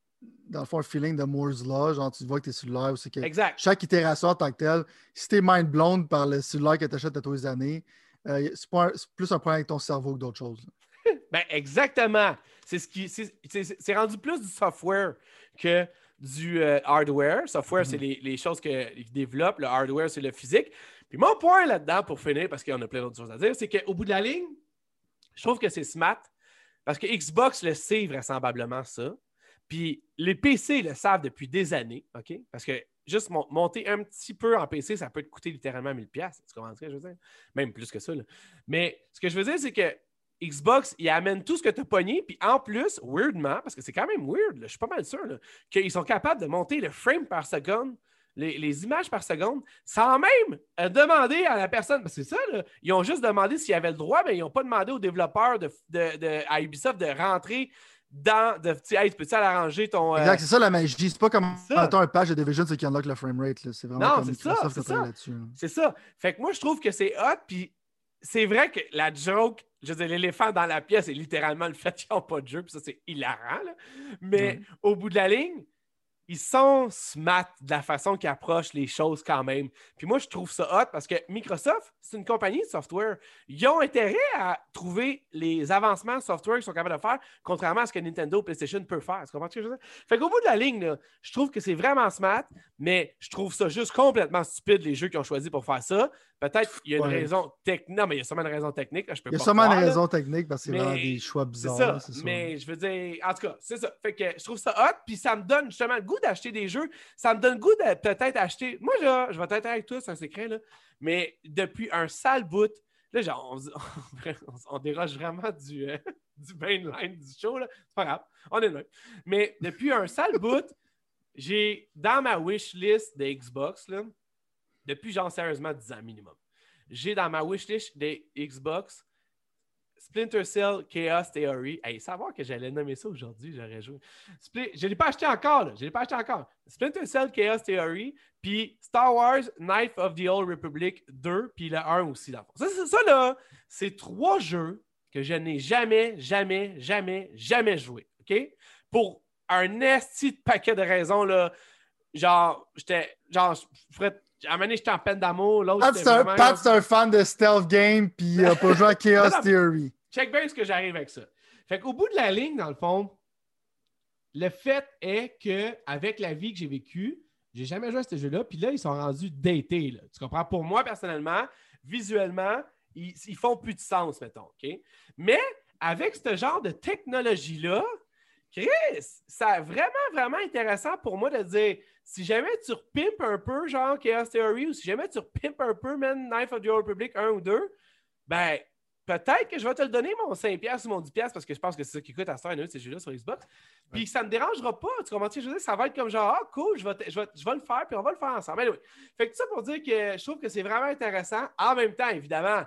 dans le fond, un feeling de Moore's Law, genre tu vois que tu es sur l'air. exact. Chaque itération en tant que telle, si tu es mind blown par le cellulaire que tu achètes à tous les années, euh, c'est plus un problème avec ton cerveau que d'autres choses. ben, exactement. C'est ce qui c'est rendu plus du software que du euh, hardware. Software, c'est mhm. les, choses qu'ils développent. Le hardware, c'est le physique. Puis mon point là-dedans, pour finir, parce qu'il y en a plein d'autres choses à dire, c'est qu'au bout de la ligne, je trouve que c'est smart parce que Xbox le sait vraisemblablement ça. Puis les PC le savent depuis des années, OK? Parce que juste monter un petit peu en PC, ça peut te coûter littéralement 1000$. Tu comprends ce que je veux dire? Même plus que ça. Mais ce que je veux dire, c'est que Xbox, il amène tout ce que tu as pogné, puis en plus, weirdement, parce que c'est quand même weird, je suis pas mal sûr, qu'ils sont capables de monter le frame par seconde, les, images par seconde, sans même euh, demander à la personne, parce que c'est ça, ils ont juste demandé s'il y avait le droit, mais ils n'ont pas demandé aux développeurs de, à Ubisoft de rentrer dans de tu hey, peux-tu l'arranger ton. Euh, exact, c'est ça la magie. C'est pas comme quand un patch de Division, c'est qui unlock le framerate. C'est vraiment non, c'est ça, c'est ça. C'est ça. Fait que moi, je trouve que c'est hot, puis c'est vrai que la joke, je veux dire, l'éléphant dans la pièce est littéralement le fait qu'ils n'ont pas de jeu, puis ça, c'est hilarant. Là. Mais au bout de la ligne, ils sont smart de la façon qu'ils approchent les choses quand même. Puis moi, je trouve ça hot parce que Microsoft, c'est une compagnie de software. Ils ont intérêt à trouver les avancements de software qu'ils sont capables de faire, contrairement à ce que Nintendo PlayStation peut faire. Tu comprends ce que je veux dire? Fait qu'au bout de la ligne, je trouve que c'est vraiment smart, mais je trouve ça juste complètement stupide, les jeux qui ont choisi pour faire ça. Peut-être qu'il y a une raison technique. Non, mais il y a sûrement une raison technique. il y a sûrement une raison technique parce que c'est vraiment des choix bizarres. C'est ça. Mais je veux dire, en tout cas, c'est ça. Fait que je trouve ça hot, puis ça me donne justement le goût d'acheter des jeux. Ça me donne le goût de peut-être acheter. Moi, je vais être avec toi, c'est un secret, là. Mais depuis un sale bout, là, genre, on, déroge vraiment du, euh, du mainline du show, là. C'est pas grave, on est là. Mais depuis un sale bout, j'ai dans ma wish list des Xbox, là, depuis genre sérieusement 10 ans minimum, j'ai dans ma wish list des Xbox Splinter Cell Chaos Theory. Hey, savoir que j'allais nommer ça aujourd'hui, j'aurais joué. Je ne l'ai pas acheté encore, là. Je l'ai pas acheté encore. Splinter Cell Chaos Theory, puis Star Wars Knife of the Old Republic 2, puis le 1 aussi. Là. Ça, c'est ça, là. C'est trois jeux que je n'ai jamais, jamais, jamais, jamais joué. OK? Pour un esti paquet de raisons, là. Genre, j'étais. Genre, je ferais à un moment j'étais en peine d'amour. L'autre, Pat, c'est un, fan de stealth game, puis il n'a pas joué à Chaos Theory. Check bien ce que j'arrive avec ça. Fait qu'au bout de la ligne, dans le fond, le fait est qu'avec la vie que j'ai vécue, j'ai jamais joué à ce jeu-là, puis là, ils sont rendus datés. Là. Tu comprends? Pour moi, personnellement, visuellement, ils, ils font plus de sens, mettons. OK? Mais avec ce genre de technologie-là, Chris, c'est vraiment, vraiment intéressant pour moi de dire si jamais tu repimpes un peu, genre Chaos Theory, ou si jamais tu repimpes un peu, man, Knife of the Old Republic 1 ou 2, ben, peut-être que je vais te le donner, mon 5$ ou mon 10$, parce que je pense que c'est ça qui coûte à ce temps, ces jeux-là sur Xbox. Puis ça ne me dérangera pas. Tu comprends? Je veux dire, ça va être comme genre, ah, cool, je vais, je, vais, je vais le faire, puis on va le faire ensemble. Anyway. Fait que tout ça pour dire que je trouve que c'est vraiment intéressant. En même temps, évidemment,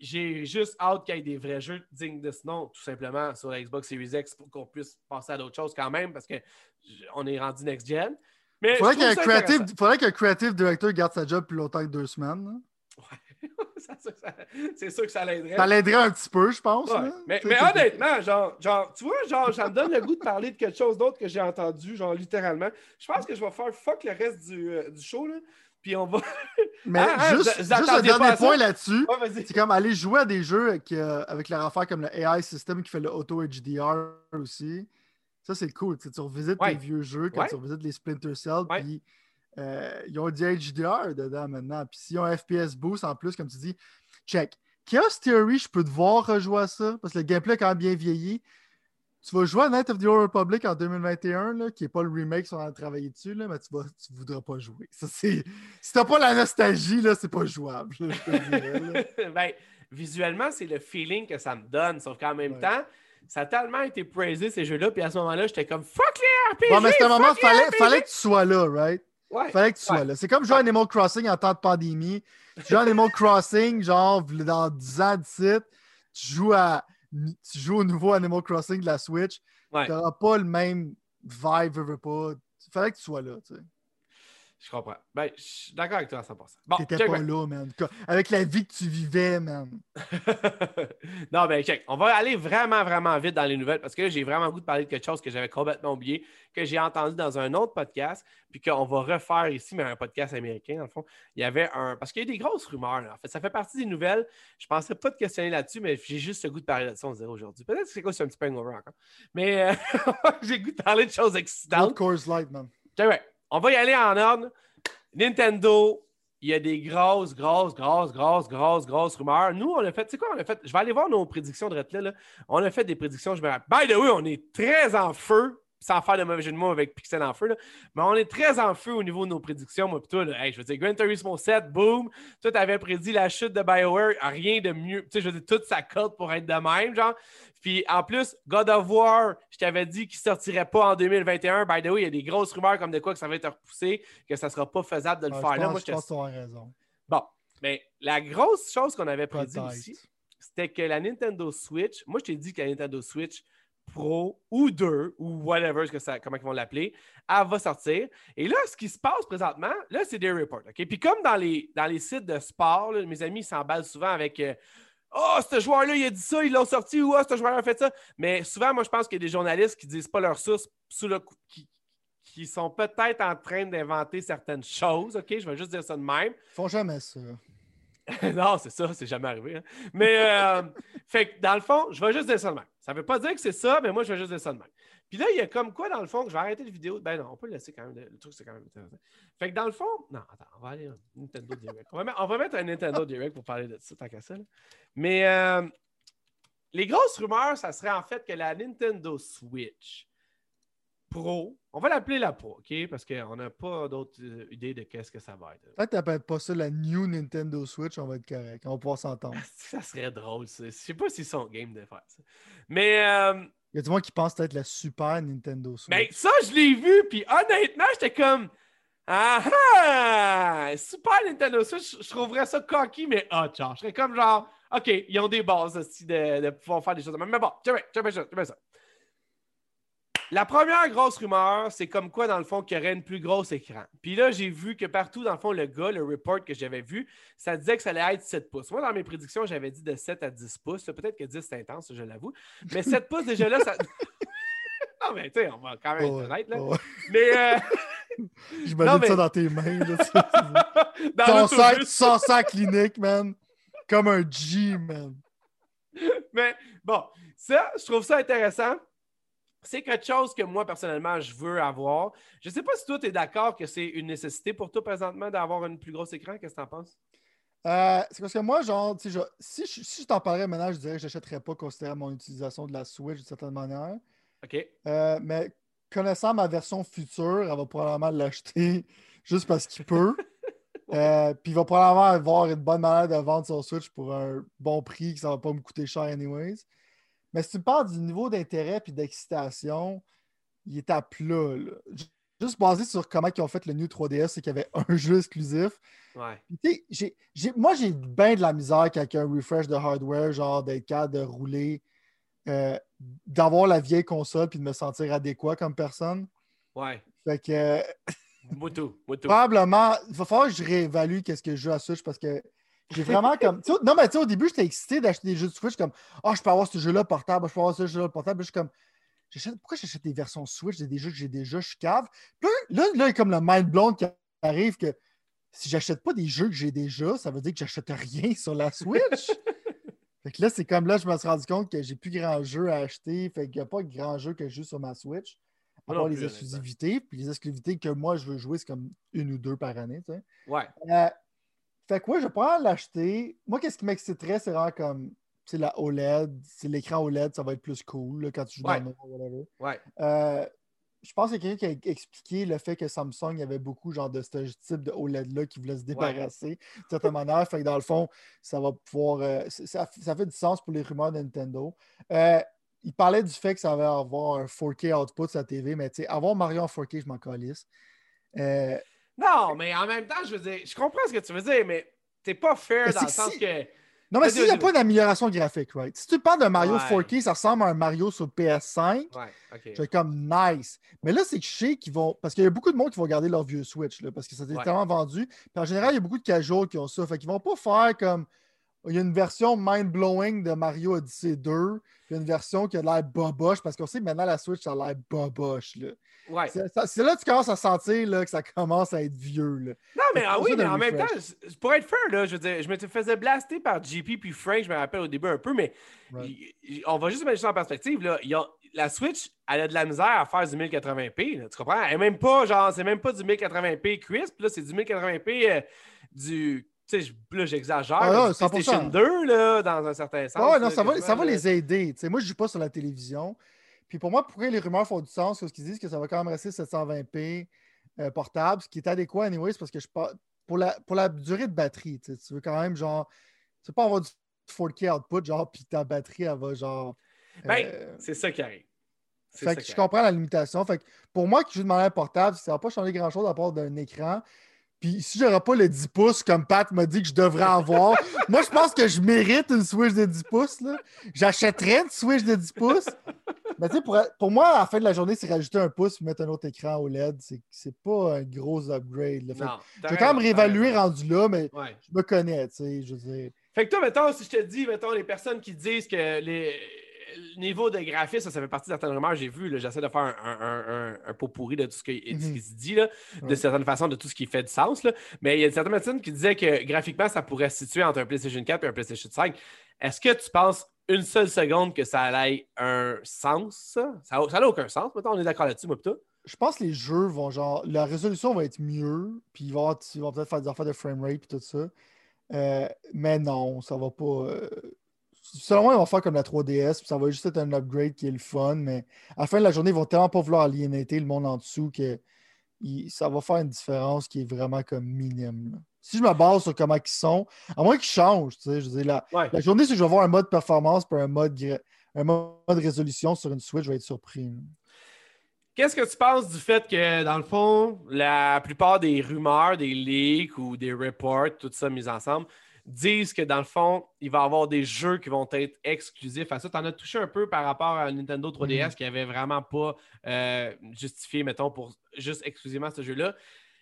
j'ai juste hâte qu'il y ait des vrais jeux dignes de ce nom, tout simplement, sur la Xbox Series X pour qu'on puisse passer à d'autres choses quand même, parce qu'on est rendu next-gen. Il faudrait qu'un creative, faudrait qu'un creative director garde sa job plus longtemps que deux semaines. Ouais. c'est sûr que ça l'aiderait. Ça l'aiderait un petit peu, je pense. Mais, mais honnêtement, genre, genre, tu vois, genre, ça me donne le goût de parler de quelque chose d'autre que j'ai entendu, genre littéralement. Je pense que je vais faire fuck le reste du, euh, du show. Là. Puis on va. Mais ah, ah, juste, juste un dernier point là-dessus. c'est comme aller jouer à des jeux avec, euh, avec leur affaire comme le AI System qui fait le Auto HDR aussi. Ça, c'est cool. Tu revisites les vieux jeux, quand tu revisites les Splinter Cell, puis euh, ils ont du HDR dedans maintenant. Puis s'ils ont un FPS boost en plus, comme tu dis, check. Chaos Theory, je peux te voir rejouer à ça, parce que le gameplay est quand même bien vieilli. Tu vas jouer à Night of the Old Republic en 2021, là, qui n'est pas le remake sur a travaillé dessus, là, mais tu ne tu voudras pas jouer. Ça, si tu n'as pas la nostalgie, là, c'est pas jouable. ben, visuellement, c'est le feeling que ça me donne, sauf qu'en même temps, ça a tellement été praisé ces jeux-là, puis à ce moment-là, j'étais comme fuck les RPG! Bon, mais c'est un moment, fallait, fallait que tu sois là, right? Ouais. Fallait que tu sois là. C'est comme jouer à Animal Crossing en temps de pandémie. Tu joues à Animal Crossing, genre, dans 10 ans de site, tu joues, à, tu joues au nouveau Animal Crossing de la Switch. Tu n'auras pas le même vibe, veux, pas. Il fallait que tu sois là, tu sais. Je comprends. Ben, je suis d'accord avec toi à 100%. Bon, T'étais pas là, man. Avec la vie que tu vivais, man. non, ben, check. On va aller vraiment, vraiment vite dans les nouvelles parce que j'ai vraiment goût de parler de quelque chose que j'avais complètement oublié, que j'ai entendu dans un autre podcast, puis qu'on va refaire ici, mais un podcast américain, dans le fond. Il y avait un. Parce qu'il y a des grosses rumeurs, là. En fait, ça fait partie des nouvelles. Je ne pensais pas de questionner là-dessus, mais j'ai juste le goût de parler de ça, on dirait aujourd'hui. Peut-être que c'est quoi, c'est un petit peu hangover encore. Mais euh, j'ai goût de parler de choses excitantes. Course Light, man. Ouais. On va y aller en ordre. Nintendo, il y a des grosses, grosses, grosses, grosses, grosses, grosses rumeurs. Nous, on a fait, tu sais quoi, on a fait, je vais aller voir nos prédictions de là, là. On a fait des prédictions, je me rappelle. By the way, on est très en feu sans faire de mauvais jeu de mots avec Pixel en feu, là. mais on est très en feu au niveau de nos prédictions. Moi, plutôt, je veux dire, Gran Turismo 7, boom. Toi, tu avais prédit la chute de BioWare, rien de mieux. Tu sais, je veux dire, toute sa cote pour être de même, genre. Puis en plus, God of War, je t'avais dit qu'il ne sortirait pas en 2021. By the way, il y a des grosses rumeurs comme de quoi que ça va être repoussé, que ça ne sera pas faisable de le faire là. Moi, je pense que tu as raison. Bon, mais la grosse chose qu'on avait prédit ici, c'était que la Nintendo Switch, moi, je t'ai dit que la Nintendo Switch Pro ou 2 ou whatever, que ça, comment ils vont l'appeler, elle va sortir. Et là, ce qui se passe présentement, là, c'est des reports. OK? Puis comme dans les, dans les sites de sport, mes amis s'emballent souvent avec euh, Oh, ce joueur-là, il a dit ça, ils l'ont sorti, ou oh, ce joueur a fait ça. Mais souvent, moi, je pense qu'il y a des journalistes qui ne disent pas leur source sous le qui, qui sont peut-être en train d'inventer certaines choses. OK? Je vais juste dire ça de même. Ils font jamais ça. non, c'est ça, c'est jamais arrivé. Hein. Mais, euh, fait que dans le fond, je vais juste dire ça de même. Ça ne veut pas dire que c'est ça, mais moi, je vais juste dire ça de même. Puis là, il y a comme quoi, dans le fond, que je vais arrêter la vidéo. Ben non, on peut le laisser quand même. Le truc, c'est quand même intéressant. Fait que dans le fond, non, attends, on va aller à Nintendo Direct. On va, mettre, un Nintendo Direct pour parler de ça, tant qu'à ça. Mais euh, les grosses rumeurs, ça serait en fait que la Nintendo Switch Pro. On va l'appeler la Pro, OK? Parce qu'on n'a pas d'autres euh, idées de qu'est-ce que ça va être. Peut-être t'appelles pas ça la New Nintendo Switch, on va être correct. On va pouvoir s'entendre. ça serait drôle, ça. Je sais pas si c'est son game de faire ça. Mais. Euh... Il y a du monde qui pense peut-être la Super Nintendo Switch. Mais ça, je l'ai vu, puis honnêtement, j'étais comme. Ah ah! Super Nintendo Switch, je trouverais ça cocky, mais hot, genre. Je serais comme genre, OK, ils ont des bases aussi de, de pouvoir faire des choses. Mais bon, tu ça, ça. La première grosse rumeur, c'est comme quoi, dans le fond, qu'il y aurait une plus grosse écran. Puis là, j'ai vu que partout, dans le fond, le gars, le report que j'avais vu, ça disait que ça allait être 7 pouces. Moi, dans mes prédictions, j'avais dit de 7 à 10 pouces. Peut-être que 10, c'est intense, je l'avoue. Mais 7 pouces, déjà là, ça. non, mais tu sais, on va quand même être honnête, là. Mais. Euh... J'imagine ça dans tes mains. Là, dans ton sac, sans sac clinique, man. Comme un G, man. Mais bon, ça, je trouve ça intéressant. C'est quelque chose que moi, personnellement, je veux avoir. Je ne sais pas si toi, tu es d'accord que c'est une nécessité pour toi présentement d'avoir un plus gros écran. Qu'est-ce que tu en penses? Euh, c'est parce que moi, genre, si je, si je t'en parlais maintenant, je dirais que je n'achèterais pas considérant mon utilisation de la Switch d'une certaine manière. OK. Euh, mais connaissant ma version future, elle va probablement l'acheter juste parce qu'il peut. Euh, puis il va probablement avoir une bonne manière de vendre son Switch pour un bon prix, que ça va pas me coûter cher anyways. Mais si tu parles du niveau d'intérêt et d'excitation, il est à plat. Juste basé sur comment ils ont fait le New 3DS, c'est qu'il y avait un jeu exclusif. Ouais. moi, j'ai bien de la misère avec un refresh de hardware, genre d'être capable de rouler euh, d'avoir la vieille console puis de me sentir adéquat comme personne. Ouais. Fait que. Moutou, Probablement, il va falloir que je réévalue qu'est-ce que je joue à Switch parce que j'ai vraiment comme. non, mais tu sais, au début, j'étais excité d'acheter des jeux de Switch comme Ah, oh, je peux avoir ce jeu-là portable, je peux avoir ce jeu-là portable. je suis comme Pourquoi j'achète des versions Switch? Des jeux que j'ai déjà, je suis cave. là, là, il y a comme le mind blown qui arrive que si j'achète pas des jeux que j'ai déjà, ça veut dire que j'achète rien sur la Switch. Fait que là, c'est comme là, je me suis rendu compte que j'ai plus grand jeu à acheter. Fait qu'il n'y a pas grand jeu que je joue sur ma Switch. À part les exclusivités. Puis les exclusivités que moi, je veux jouer, c'est comme une ou deux par année. Tu sais. Ouais. Euh, fait que ouais, je pourrais l'acheter. Moi, qu'est-ce qui m'exciterait, c'est vraiment comme c'est la OLED. C'est l'écran OLED, ça va être plus cool quand tu joues dans le whatever. Ouais. Euh, je pense qu'il y a quelqu'un qui a expliqué le fait que Samsung il y avait beaucoup genre de ce type de OLED-là qui voulait se débarrasser de certaine manière. Fait que dans le fond, ça va pouvoir. Euh, ça, fait du sens pour les rumeurs de Nintendo. Euh, il parlait du fait que ça va avoir un 4K output sur la TV, mais tu sais, avoir Mario en 4K, je m'en calisse. Euh, non, mais en même temps, je veux dire, je comprends ce que tu veux dire, mais t'es pas fair dans le sens que non, mais s'il n'y a pas d'amélioration graphique, right? Si tu parles de Mario 4K, ça ressemble à un Mario sur PS5. Ouais, ok. C'est comme nice. Mais là, c'est que je sais qu'ils vont. Parce qu'il y a beaucoup de monde qui vont garder leur vieux Switch, là, parce que ça s'est tellement vendu. Puis en général, il y a beaucoup de casuals qui ont ça. Fait qu'ils vont pas faire comme. Il y a une version mind-blowing de Mario Odyssey 2, puis une version qui a l'air boboche, parce qu'on sait que maintenant la Switch, ça a l'air boboche. Là. Ouais. C'est là que tu commences à sentir là, que ça commence à être vieux. Là. Non, mais ah oui, mais en même temps, pour être fair, là, je veux dire, je me faisais blaster par JP puis Frank, je me rappelle au début un peu, mais on va juste mettre ça en perspective. Là. la Switch, elle a de la misère à faire du 1080p. tu comprends? Elle même pas, genre, c'est même pas du 1080p crisp, là, c'est du 1080p euh, du sais, là, j'exagère. Ah, PlayStation 2, là, dans un certain sens. Ah, non, ça va, ça va les aider. sais moi, je ne joue pas sur la télévision. Puis pour moi, pourquoi les rumeurs font du sens? Parce qu'ils disent que ça va quand même rester 720p euh, portable, ce qui est adéquat, anyway, c'est parce que je pour la, pour la durée de batterie, tu veux quand même, genre, tu veux pas avoir du 4K output, genre, puis ta batterie, elle va, genre. Ben, euh, c'est ça qui arrive. Fait que je comprends la limitation. Fait que pour moi qui joue de manière portable, ça ne va pas changer grand-chose à part d'un écran. Puis si j'aurais pas le 10 pouces comme Pat m'a dit que je devrais avoir, moi je pense que je mérite une Switch de 10 pouces. J'achèterais une Switch de 10 pouces. Mais tu sais, pour, pour, moi, à la fin de la journée, c'est rajouter un pouce et mettre un autre écran OLED. C'est pas un gros upgrade. je vais quand même réévaluer rendu là, mais je me connais, tu sais, je veux dire. Fait que toi, mettons, si je te dis, mettons, les personnes qui disent que les le niveau de graphisme, ça, fait partie de certaines rumeurs. J'ai vu, j'essaie de faire un, pot pourri de tout ce, qui, mhm. se dit, là, de certaines façons, de tout ce qui fait du sens. Là. Mais il y a certaines personnes qui disaient que graphiquement, ça pourrait se situer entre un PlayStation 4 et un PlayStation 5. Est-ce que tu penses une seule seconde que ça ait un sens, ça? Ça n'a aucun sens, maintenant, on est d'accord là-dessus, moi, plutôt. Je pense que les jeux vont genre. La résolution va être mieux, puis ils vont, peut-être faire des affaires de framerate et tout ça. Euh, mais non, ça va pas. Euh, selon moi, ils vont faire comme la 3DS, puis ça va juste être un upgrade qui est le fun, mais à la fin de la journée, ils vont tellement pas vouloir aliéner le monde en dessous que ça va faire une différence qui est vraiment comme minime. Si je me base sur comment ils sont, à moins qu'ils changent, tu sais, je veux dire, la, la journée, si je vais voir un mode performance pour un mode, un mode résolution sur une Switch, je vais être surpris. Qu'est-ce que tu penses du fait que, dans le fond, la plupart des rumeurs, des leaks ou des reports, tout ça mis ensemble, disent que dans le fond, il va y avoir des jeux qui vont être exclusifs à ça. Tu en as touché un peu par rapport à Nintendo 3DS mm. qui avait vraiment pas euh, justifié, mettons, pour juste exclusivement ce jeu-là.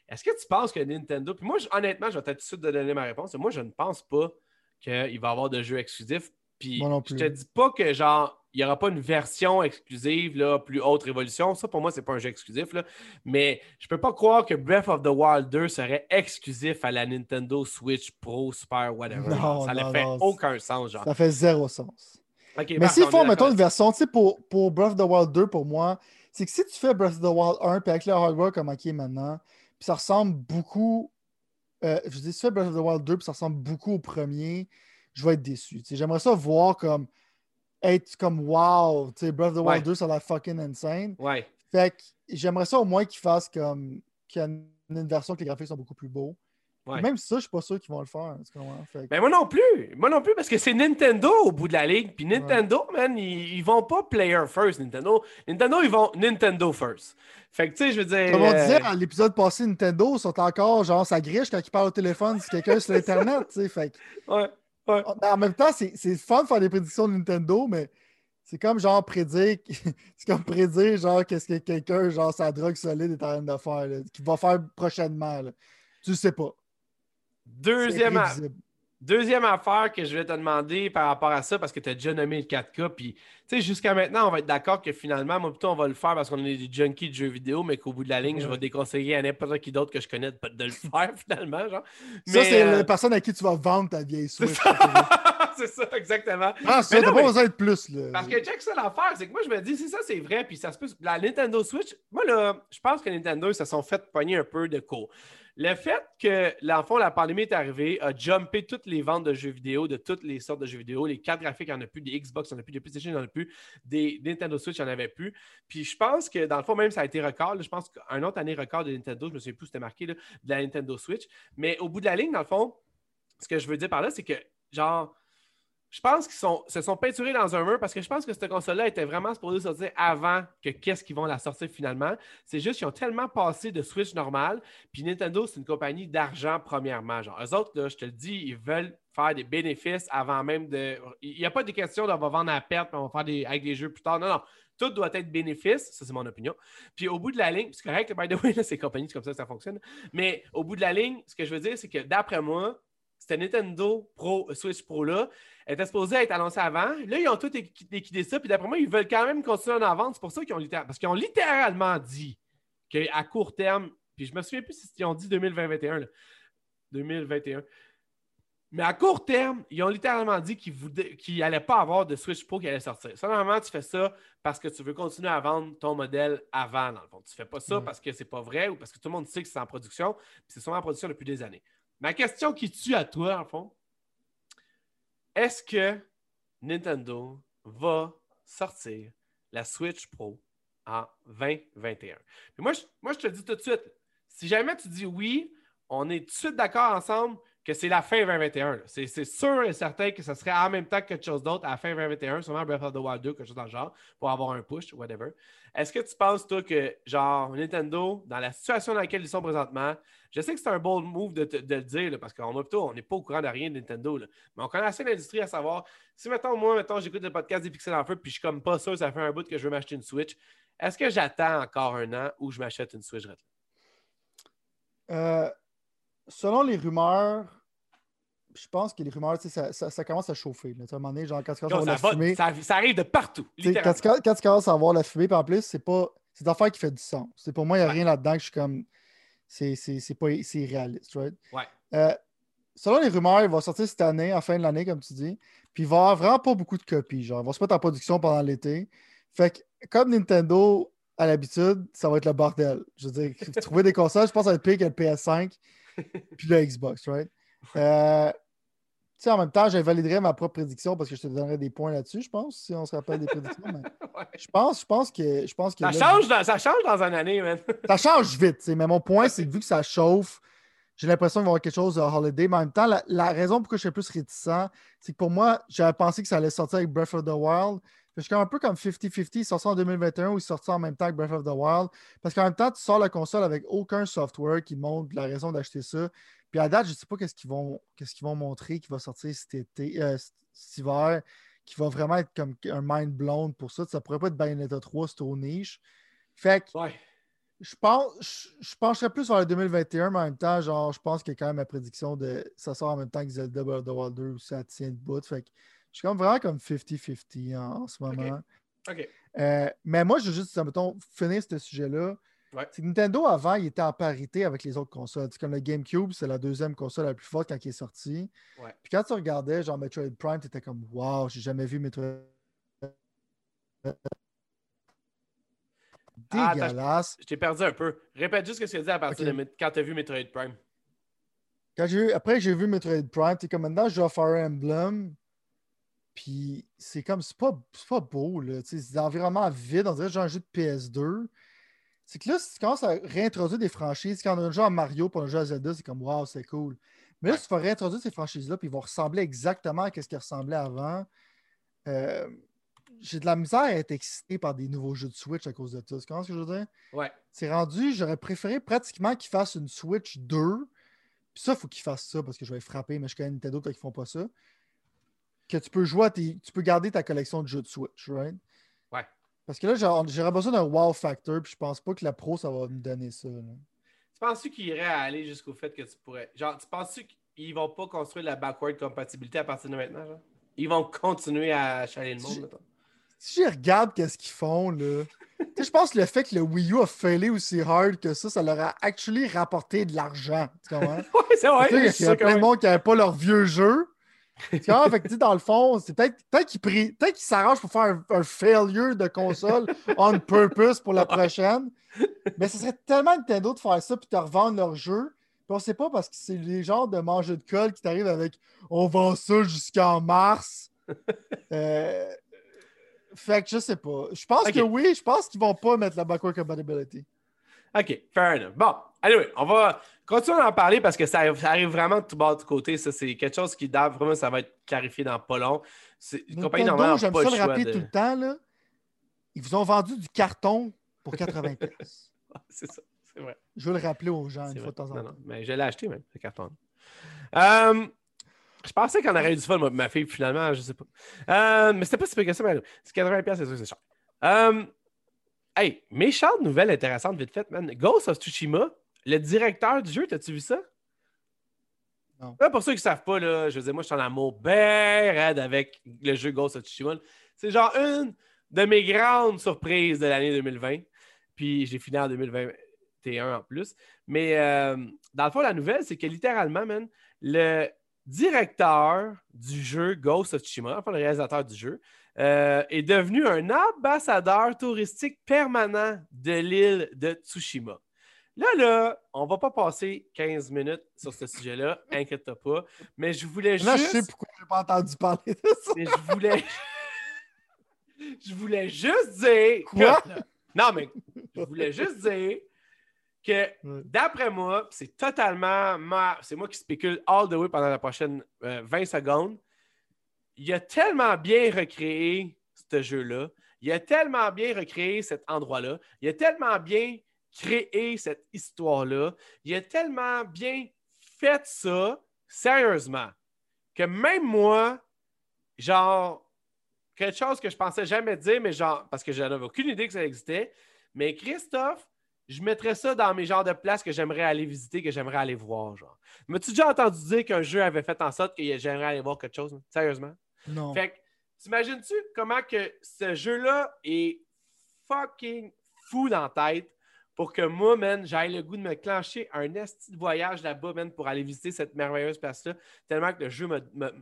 Est-ce que tu penses que Nintendo. Puis moi, honnêtement, je vais tout de suite donner ma réponse. Moi, je ne pense pas qu'il va y avoir de jeux exclusifs. Puis je te dis pas que genre n'y aura pas une version exclusive, là, plus haute révolution. Ça, pour moi, c'est pas un jeu exclusif. Là. Mais je peux pas croire que Breath of the Wild 2 serait exclusif à la Nintendo Switch Pro, Super, whatever. ça ne fait aucun sens. Genre. Ça fait zéro sens. mais s'ils font, mettons, une version, tu sais, pour, pour Breath of the Wild 2, pour moi, c'est que si tu fais Breath of the Wild 1, puis avec le hardware comme il est maintenant, puis ça ressemble beaucoup. Euh, je dis, si tu fais Breath of the Wild 2, puis ça ressemble beaucoup au premier, je vais être déçu. J'aimerais ça voir comme être comme wow, tu sais, Breath of the Wild 2, ça a l'air fucking insane. Ouais. Fait que j'aimerais ça au moins qu'ils fassent comme qu'il y a une version que les graphiques sont beaucoup plus beaux. Même ça, je suis pas sûr qu'ils vont le faire. Ben moi non plus. Moi non plus, parce que c'est Nintendo au bout de la ligue. Puis Nintendo, man, ils, ils, vont pas player first, Nintendo. Nintendo, ils vont Nintendo first. Fait que, tu sais, je veux dire. Comme on disait à l'épisode passé, Nintendo sont encore, genre, ça griche quand ils parlent au téléphone si quelqu'un sur Internet, tu sais. Fait Ouais. Ouais. Ah, en même temps, c'est fun de faire des prédictions de Nintendo, mais c'est comme genre prédire. c'est comme prédire genre qu'est-ce que quelqu'un, genre sa drogue solide est en train de faire, qu'il va faire prochainement. Là. Tu sais pas. Deuxième, Deuxième affaire que je vais te demander par rapport à ça, parce que tu as déjà nommé le 4K, puis tu sais, jusqu'à maintenant, on va être d'accord que finalement, moi plutôt, on va le faire parce qu'on est des junkies de jeux vidéo, mais qu'au bout de la ligne, je vais déconseiller à n'importe qui d'autre que je connais de, le faire finalement. Genre. Ça, c'est la euh, personne à qui tu vas vendre ta vieille Switch. C'est ça. exactement. Ah, ça, t'as pas besoin de plus. Là. Parce que Jack, ça l'affaire, c'est que moi, je me dis, si ça, c'est vrai, puis ça se peut. La Nintendo Switch, moi, là, je pense que Nintendo, ça se sont fait pogner un peu de cours. Le fait que, l'enfant, la pandémie est arrivée, a jumpé toutes les ventes de jeux vidéo, de toutes les sortes de jeux vidéo. Les cartes graphiques, il n'y en a plus. Des Xbox, il n'y en a plus. Des PlayStation, il n'y en a plus. Des Nintendo Switch, il n'y en avait plus. Puis je pense que, dans le fond, même, ça a été record. je pense qu'un autre année record de Nintendo, je me souviens plus, c'était marqué, de la Nintendo Switch. Mais au bout de la ligne, dans le fond, ce que je veux dire par là, c'est que, genre, je pense qu'ils se sont peinturés dans un mur parce que je pense que cette console-là était vraiment supposée sortir avant que qu'est-ce qu'ils vont la sortir finalement. C'est juste qu'ils ont tellement passé de Switch normal. Puis Nintendo, c'est une compagnie d'argent premièrement. Genre, eux autres, je te le dis, ils veulent faire des bénéfices avant même de. Il n'y a pas de question d'on va vendre à perte, puis on va faire des... avec des jeux plus tard. Non, non. Tout doit être bénéfice, ça c'est mon opinion. Puis au bout de la ligne, c'est correct, by the way, là, c'est compagnie, c'est comme ça que ça fonctionne. Mais au bout de la ligne, ce que je veux dire, c'est que d'après moi, cette Nintendo Pro, Switch Pro là, était supposée être annoncée avant. Là, ils ont tout liquidé ça, puis d'après moi, ils veulent quand même continuer à en vendre. C'est pour ça qu'ils ont littéralement, parce qu'ils ont littéralement dit qu'à court terme, puis je me souviens plus si ont dit 2021, 2021. Mais à court terme, ils ont littéralement dit qu'ils n'allaient pas avoir de Switch Pro qui allait sortir. Ça, normalement, tu fais ça parce que tu veux continuer à vendre ton modèle avant, dans le fond. Tu ne fais pas ça parce que c'est pas vrai ou parce que tout le monde sait que c'est en production, puis c'est souvent en production depuis des années. Ma question qui tue à toi, en fond, est-ce que Nintendo va sortir la Switch Pro en 2021? moi, je, moi, je te dis tout de suite, si jamais tu dis oui, on est tout de suite d'accord ensemble que c'est la fin 2021. C'est sûr et certain que ce serait en même temps que quelque chose d'autre à la fin 2021, sûrement Breath of the Wild 2, quelque chose dans le genre, pour avoir un push, whatever. Est-ce que tu penses, toi, que, genre, Nintendo, dans la situation dans laquelle ils sont présentement, je sais que c'est un bold move de, le dire, parce qu'on on n'est pas au courant de rien de Nintendo, mais on connaît assez l'industrie à savoir, si, mettons, moi, mettons, j'écoute le podcast des Pixels en feu, puis je suis comme pas sûr, ça fait un bout que je veux m'acheter une Switch, est-ce que j'attends encore un an ou je m'achète une Switch euh, selon les rumeurs, je pense que les rumeurs, ça, ça, commence à chauffer. Là. À un moment donné, genre, quand tu commences à voir la fumée. Ça, arrive de partout. Quand tu, quand tu, commences à voir la fumée, puis en plus, c'est pas. C'est une affaire qui fait du sens. C'est, pour moi, il n'y a rien là-dedans que je suis comme. C'est, pas c'est réaliste, right? Ouais. Euh, selon les rumeurs, il va sortir cette année, en fin de l'année, comme tu dis. Puis il va y avoir vraiment pas beaucoup de copies. Genre, il va se mettre en production pendant l'été. Fait que, comme Nintendo, à l'habitude, ça va être le bordel. Je veux dire, trouver des consoles, je pense que ça va être pire que le PS5 puis le Xbox, right? Euh, sais, en même temps, j'invaliderais ma propre prédiction parce que je te donnerais des points là-dessus, je pense, si on se rappelle des prédictions. Je pense, je pense que. Je pense que ça, change dans, ça change dans une année, man. ça change vite, mais mon point, c'est que vu que ça chauffe, j'ai l'impression qu'il va y avoir quelque chose de holiday. Mais en même temps, la, raison pourquoi je suis plus réticent, c'est que pour moi, j'avais pensé que ça allait sortir avec Breath of the Wild. Je suis un peu comme 50-50, il sort en 2021 ou il sort en même temps que Breath of the Wild. Parce qu'en même temps, tu sors la console avec aucun software qui montre la raison d'acheter ça. Puis à date, je ne sais pas qu'est-ce qu'ils vont, qu'est-ce qu'ils vont montrer qui va sortir cet été, euh, cet hiver, qui va vraiment être comme un mind blown pour ça. Ça pourrait pas être Bayonetta 3, c'est trop niche. Fait que je pense, je, pencherais plus vers le 2021, mais en même temps, genre, je pense que quand même ma prédiction de ça sort en même temps que Zelda Breath of the Wild 2 ou ça tient de bout. Fait que je suis comme vraiment comme 50-50 en, ce moment. OK. Euh, mais moi, je veux juste, mettons, finir ce sujet-là. Nintendo, avant, il était en parité avec les autres consoles. comme le GameCube, c'est la deuxième console la plus forte quand il est sorti. Puis quand tu regardais, genre Metroid Prime, tu étais comme Waouh, j'ai jamais vu Metroid. Ah, Dégueulasse. je t'ai perdu un peu. Répète juste ce que tu as dit à partir de quand tu as vu Metroid Prime. Quand j'ai après, j'ai vu Metroid Prime. Tu comme maintenant, je joue à Fire Emblem. Puis c'est comme, c'est pas, pas beau, là. C'est l'environnement vide. On dirait que j'ai un jeu de PS2 c'est que là, si tu commences à réintroduire des franchises, quand on a un jeu à Mario pour un jeu à Zelda, c'est comme waouh, c'est cool. Mais là, si tu vas réintroduire ces franchises-là, puis ils vont ressembler exactement à ce qu'ils ressemblaient avant, euh, j'ai de la misère à être excité par des nouveaux jeux de Switch à cause de ça. Tu comprends ce que je veux dire? Ouais. C'est rendu, j'aurais préféré pratiquement qu'ils fassent une Switch 2. Puis ça, il faut qu'ils fassent ça parce que je vais frapper, mais je connais Nintendo qui ne font pas ça. Que tu peux jouer tu peux garder ta collection de jeux de Switch, right? Parce que là, j'aurais besoin d'un wow factor, puis je pense pas que la pro, ça va me donner ça. Tu penses-tu qu'ils iraient aller jusqu'au fait que tu pourrais. Genre, tu penses-tu qu'ils vont pas construire la backward compatibilité à partir de maintenant? Genre? Ils vont continuer à chaler le monde, maintenant? Si je regarde qu'est-ce qu'ils font, là. je pense que le fait que le Wii U a failé aussi hard que ça, ça leur a actually rapporté de l'argent. Tu comprends? oui, c'est vrai. Il y a, plein de monde qui n'avait pas leur vieux jeu. Tu vois, fait que, dans le fond, c'est peut-être peut qu'il peut s'arrange pour faire un, failure de console on purpose pour la prochaine. Mais ce serait tellement Nintendo de faire ça puis de revendre leur jeu. Puis on sait pas parce que c'est les genres de manger de colle qui t'arrivent avec on vend ça jusqu'en mars. Euh, fait que je sais pas. Je pense que oui, je pense qu'ils vont pas mettre la backward compatibility. OK, fair enough. Bon, allez, on va continuer à en parler parce que ça, arrive vraiment de tout bas de côté. Ça, c'est quelque chose qui vraiment, ça va être clarifié dans pas long. C'est une compagnie normale. J'aime ça le rappeler tout le temps. Là. Ils vous ont vendu du carton pour 80 C'est ça, c'est vrai. Je veux le rappeler aux gens une fois de temps en temps. Non, non, mais je l'ai acheté même, le carton. Euh, je pensais qu'on aurait eu du fun, moi, ma fille, finalement, je sais pas. Euh, mais c'était pas si peu que ça, mais c'est 80 c'est sûr, c'est cher. Euh, Hey, méchante nouvelle intéressante, vite fait, man. Ghost of Tsushima, le directeur du jeu, t'as-tu vu ça? Non. pour ceux qui ne savent pas, là, je veux dire, moi, je suis en amour bien raide avec le jeu Ghost of Tsushima. C'est genre une de mes grandes surprises de l'année 2020. Puis j'ai fini en 2021 en plus. Mais euh, dans le fond, la nouvelle, c'est que littéralement, man, le directeur du jeu Ghost of Tsushima, enfin le réalisateur du jeu, euh, est devenu un ambassadeur touristique permanent de l'île de Tsushima. Là, là, on va pas passer 15 minutes sur ce sujet-là, inquiète-toi pas, mais je voulais juste... Là, je sais pourquoi j'ai pas entendu parler de ça. Mais je voulais... je voulais juste dire... Quoi? Non, mais je voulais juste dire que d'après moi, c'est totalement c'est moi qui spécule all the way pendant la prochaine 20 euh, secondes il a tellement bien recréé ce jeu-là. Il a tellement bien recréé cet endroit-là. Il a tellement bien créé cette histoire-là. Il a tellement bien fait ça, sérieusement, que même moi, genre, quelque chose que je pensais jamais dire, mais genre, parce que je n'avais aucune idée que ça existait, mais Christophe, je mettrais ça dans mes genres de places que j'aimerais aller visiter, que j'aimerais aller voir, genre. Mais tu déjà entendu dire qu'un jeu avait fait en sorte que j'aimerais aller voir quelque chose, sérieusement? Non. Fait que, t'imagines-tu comment que ce jeu-là est fucking fou dans la tête pour que moi, man, j'aille le goût de me clencher un esti de voyage là-bas, man, pour aller visiter cette merveilleuse place-là, tellement que le jeu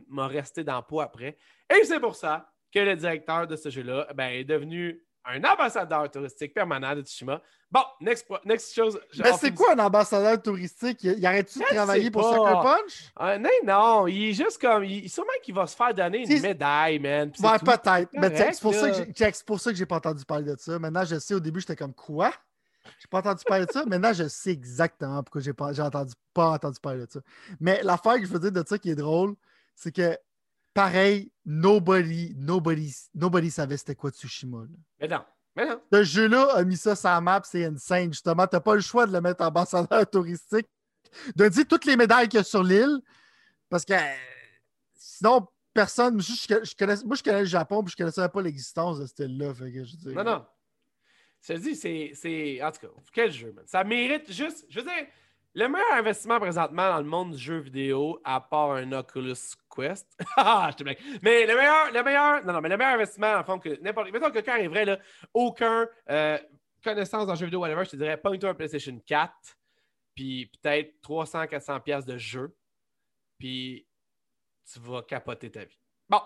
m'a resté dans le pot après. Et c'est pour ça que le directeur de ce jeu-là ben, est devenu un ambassadeur touristique permanent de Tsushima. Bon, next, next chose. Mais c'est quoi un ambassadeur touristique? Il arrête-tu de travailler pour Sucker Punch? Euh, non, non, il est juste comme. Il, sûrement qu'il va se faire donner une médaille, man. Ouais, peut-être. Mais c'est pour, pour, ça que j'ai pas entendu parler de ça. Maintenant, je sais, au début, j'étais comme quoi? J'ai pas entendu parler de ça. Maintenant, je sais exactement pourquoi j'ai pas, entendu, pas entendu parler de ça. Mais l'affaire que je veux dire de ça qui est drôle, c'est que pareil, nobody, nobody, nobody savait c'était quoi Tsushima. Mais non. Mais non. Ce jeu-là a mis ça sur la map, c'est insane. Justement, t'as pas le choix de le mettre ambassadeur touristique. De dire toutes les médailles qu'il y a sur l'île. Parce que sinon, personne. Je, connais, moi, je connais le Japon, puis je connaissais pas l'existence de cette île-là. Non, non. Je te dis, c'est. En tout cas, quel jeu, man. Ça mérite juste. Je veux dire, le meilleur investissement présentement dans le monde du jeu vidéo, à part un Oculus Quest. ah, je te blague. Mais le meilleur, le meilleur, non, non, mais le meilleur investissement, en fond, que n'importe. Mettons que quelqu'un arriverait, là, aucun euh, connaissance dans le jeu vidéo, whatever, je te dirais, pointer PlayStation 4, puis peut-être 300-400$ pièces de jeu, puis tu vas capoter ta vie. Bon,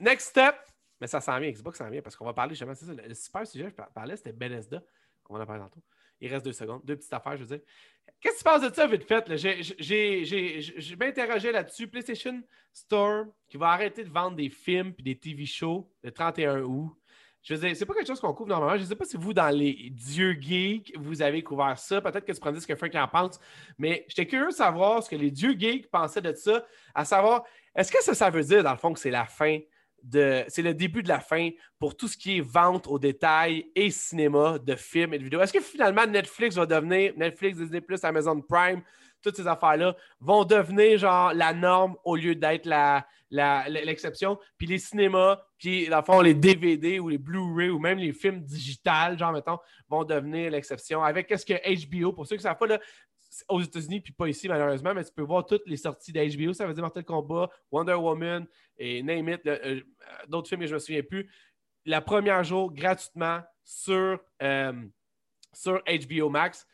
next step, mais ça sent bien, Xbox sent bien, parce qu'on va parler justement, c'est ça, le super sujet que je parlais, c'était Bethesda, on va en parler tantôt. Il reste deux secondes. Deux petites affaires, je veux dire. Qu'est-ce que tu penses de ça, vite fait? Bien interrogé là-dessus. PlayStation Store qui va arrêter de vendre des films et des TV shows le 31 août. Je veux dire, c'est pas quelque chose qu'on couvre normalement. Je ne sais pas si vous, dans les dieux geeks, vous avez couvert ça. Peut-être que tu prends ce que Frank en pense. Mais j'étais curieux de savoir ce que les dieux geeks pensaient de ça. À savoir, est-ce que ça veut dire, dans le fond, que c'est la fin c'est le début de la fin pour tout ce qui est vente au détail et cinéma de films et de vidéos. Est-ce que finalement Netflix va devenir, Netflix, Disney+, Amazon Prime, toutes ces affaires-là vont devenir genre la norme au lieu d'être l'exception? puis les cinémas, puis dans le fond, les DVD ou les Blu-ray ou même les films digitales, genre mettons, vont devenir l'exception. Avec qu'est-ce que HBO, pour ceux qui ne savent pas, là, aux États-Unis, puis pas ici malheureusement, mais tu peux voir toutes les sorties d'HBO. Ça veut dire Mortal Kombat, Wonder Woman et Name It, euh, d'autres films que je ne me souviens plus. La première jour, gratuitement sur, euh, sur HBO Max.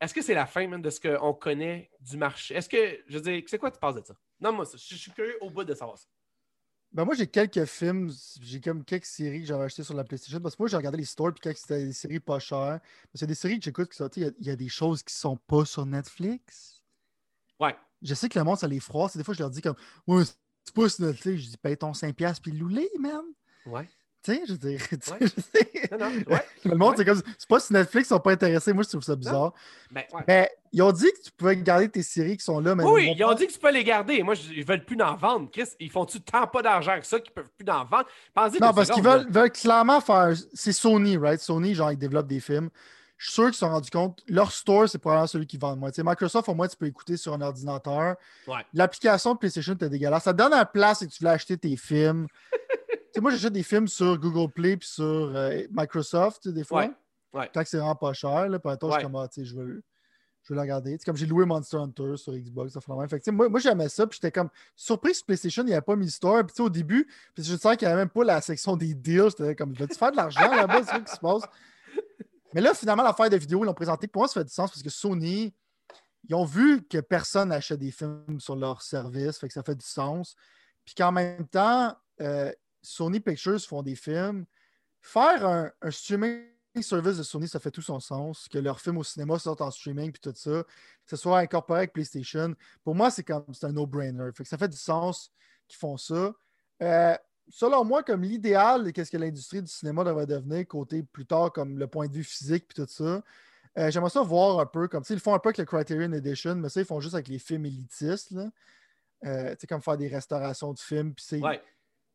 Est-ce que c'est la fin même de ce qu'on connaît du marché? Est-ce que, je veux dire, c'est quoi tu penses de ça? Non, moi, je suis curieux au bout de savoir ça. Ben moi, j'ai quelques films, j'ai comme quelques séries que j'avais achetées sur la PlayStation. Parce que moi, j'ai regardé les stores, puis quand c'était des séries pas chères. Parce qu'il y a des séries que j'écoute qui sont, il y, a des choses qui sont pas sur Netflix. Ouais. Je sais que le monde, ça les froisse. Des fois, je leur dis comme, ouais, c'est pas sur Netflix. Je dis, paye ton 5$ puis loulé, man. Ouais. Tu sais, je veux dire. Non, non, ouais. Le monde, c'est comme. C'est pas si Netflix sont pas intéressés. Moi, je trouve ça bizarre. Mais, ben, Mais, ils ont dit que tu pouvais garder tes séries qui sont là. Mais oui, ils ont dit que tu peux les garder. Moi, ils veulent plus en vendre. Chris, ils font-tu tant pas d'argent que ça qu'ils peuvent plus en vendre? non, parce qu'ils veulent, veulent, clairement faire. C'est Sony, right? Sony, genre, ils développent des films. Je suis sûr qu'ils se sont rendus compte. Leur store, c'est probablement celui qui vend moins. sais, Microsoft, au moins, tu peux écouter sur un ordinateur. Ouais. L'application PlayStation était dégueulasse. Ça te donne la place et tu voulais acheter tes films. moi, j'achète des films sur Google Play et sur euh, Microsoft, des fois. Ouais. Tant que c'est vraiment pas cher, là, par exemple, je comme, ah, je veux, je veux le regarder. C'est comme j'ai loué Monster Hunter sur Xbox, ça fait la même. Fait moi, moi j'aimais ça, puis j'étais comme surpris sur PlayStation, il n'y avait pas mis store. Puis au début, puis je sens qu'il n'y avait même pas la section des deals. J'étais comme, veux-tu faire de l'argent là-bas, c'est ce qui se passe? Mais là, finalement, l'affaire de vidéo, ils l'ont présenté. Pour moi, ça fait du sens parce que Sony, ils ont vu que personne n'achète des films sur leur service, fait que ça fait du sens. Puis qu'en même temps, euh, Sony Pictures font des films. Faire un, streaming service de Sony, ça fait tout son sens. Que leurs films au cinéma sortent en streaming puis tout ça, que ce soit incorporé avec PlayStation. Pour moi, c'est comme c'est un no-brainer. ça fait du sens qu'ils font ça. Euh, selon moi, comme l'idéal de qu'est-ce que l'industrie du cinéma devrait devenir, côté plus tard, comme le point de vue physique puis tout ça. Euh, j'aimerais ça voir un peu comme, ils font un peu avec le Criterion Edition, mais ça, ils font juste avec les films élitistes. Là. Euh, comme faire des restaurations de films. Puis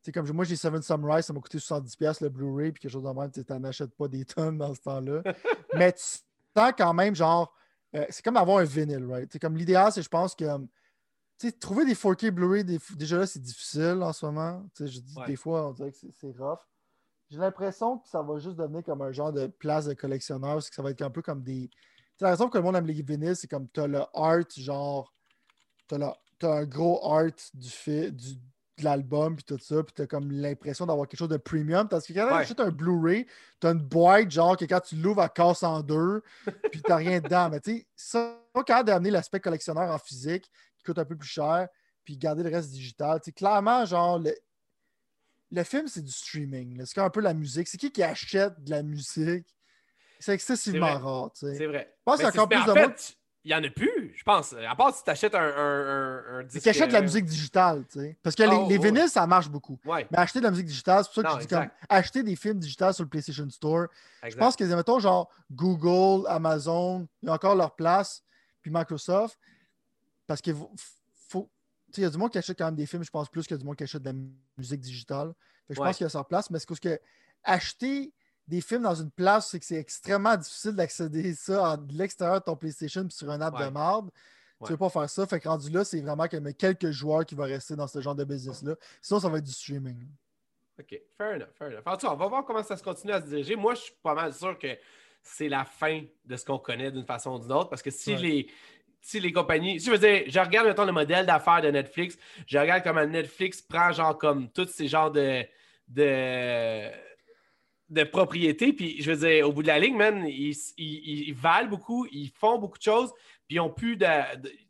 c'est comme moi, j'ai Seven Samurai, ça m'a coûté 70$ le Blu-ray, puis quelque chose de même, tu n'en achètes pas des tonnes dans ce temps-là. Mais tu sens quand même, genre, euh, c'est comme avoir un vinyle, right? comme l'idéal, c'est, je pense que, trouver des 4K Blu-ray, déjà là, c'est difficile en ce moment. je dis des fois, on dirait que c'est rough. J'ai l'impression que ça va juste devenir comme un genre de place de collectionneur, parce que ça va être un peu comme des. Tu la raison que le monde aime les vinyles, c'est comme tu as le art, genre, tu as, un gros art du, fait, du, de l'album, puis tout ça, puis t'as comme l'impression d'avoir quelque chose de premium. Parce que quand tu achètes un Blu-ray, t'as une boîte, genre, que quand tu l'ouvres, elle casse en deux, puis t'as rien dedans. Mais tu sais, ça, quand d'amener l'aspect collectionneur en physique, qui coûte un peu plus cher, puis garder le reste digital, tu clairement, genre, le film, c'est du streaming. C'est un peu la musique. C'est qui qui achète de la musique? C'est excessivement rare. C'est vrai. Je pense qu'il y a encore plus de monde il n'y en a plus, je pense. À part si tu achètes un, un, un, disque. Tu achètes de la musique digitale, tu sais. Parce que les, oh, les, vinyles, ça marche beaucoup. Mais acheter de la musique digitale, c'est pour ça que je dis comme acheter des films digitales sur le PlayStation Store. Je pense que, mettons, genre Google, Amazon, ils ont encore leur place, puis Microsoft. Parce que faut. Il y a du monde qui achète quand même des films, je pense, plus que du monde qui achète de la musique digitale. je pense qu'il y a sa place, mais c'est parce que acheter des films dans une place, c'est que c'est extrêmement difficile d'accéder ça de l'extérieur de ton PlayStation puis sur un app de marde. Tu ne veux pas faire ça. Fait que rendu là, c'est vraiment comme quelques joueurs qui vont rester dans ce genre de business-là. Sinon, ça va être du streaming. OK, fair enough, fair enough. En tout cas, on va voir comment ça se continue à se diriger. Moi, je suis pas mal sûr que c'est la fin de ce qu'on connaît d'une façon ou d'une autre. Parce que si les. Si les compagnies. Si je veux dire, je regarde mettons, le modèle d'affaires de Netflix, je regarde comment Netflix prend genre comme tous ces genres de, de de propriété. Puis, je veux dire, au bout de la ligne, man, ils, valent beaucoup, ils font beaucoup de choses, puis ils n'ont plus de,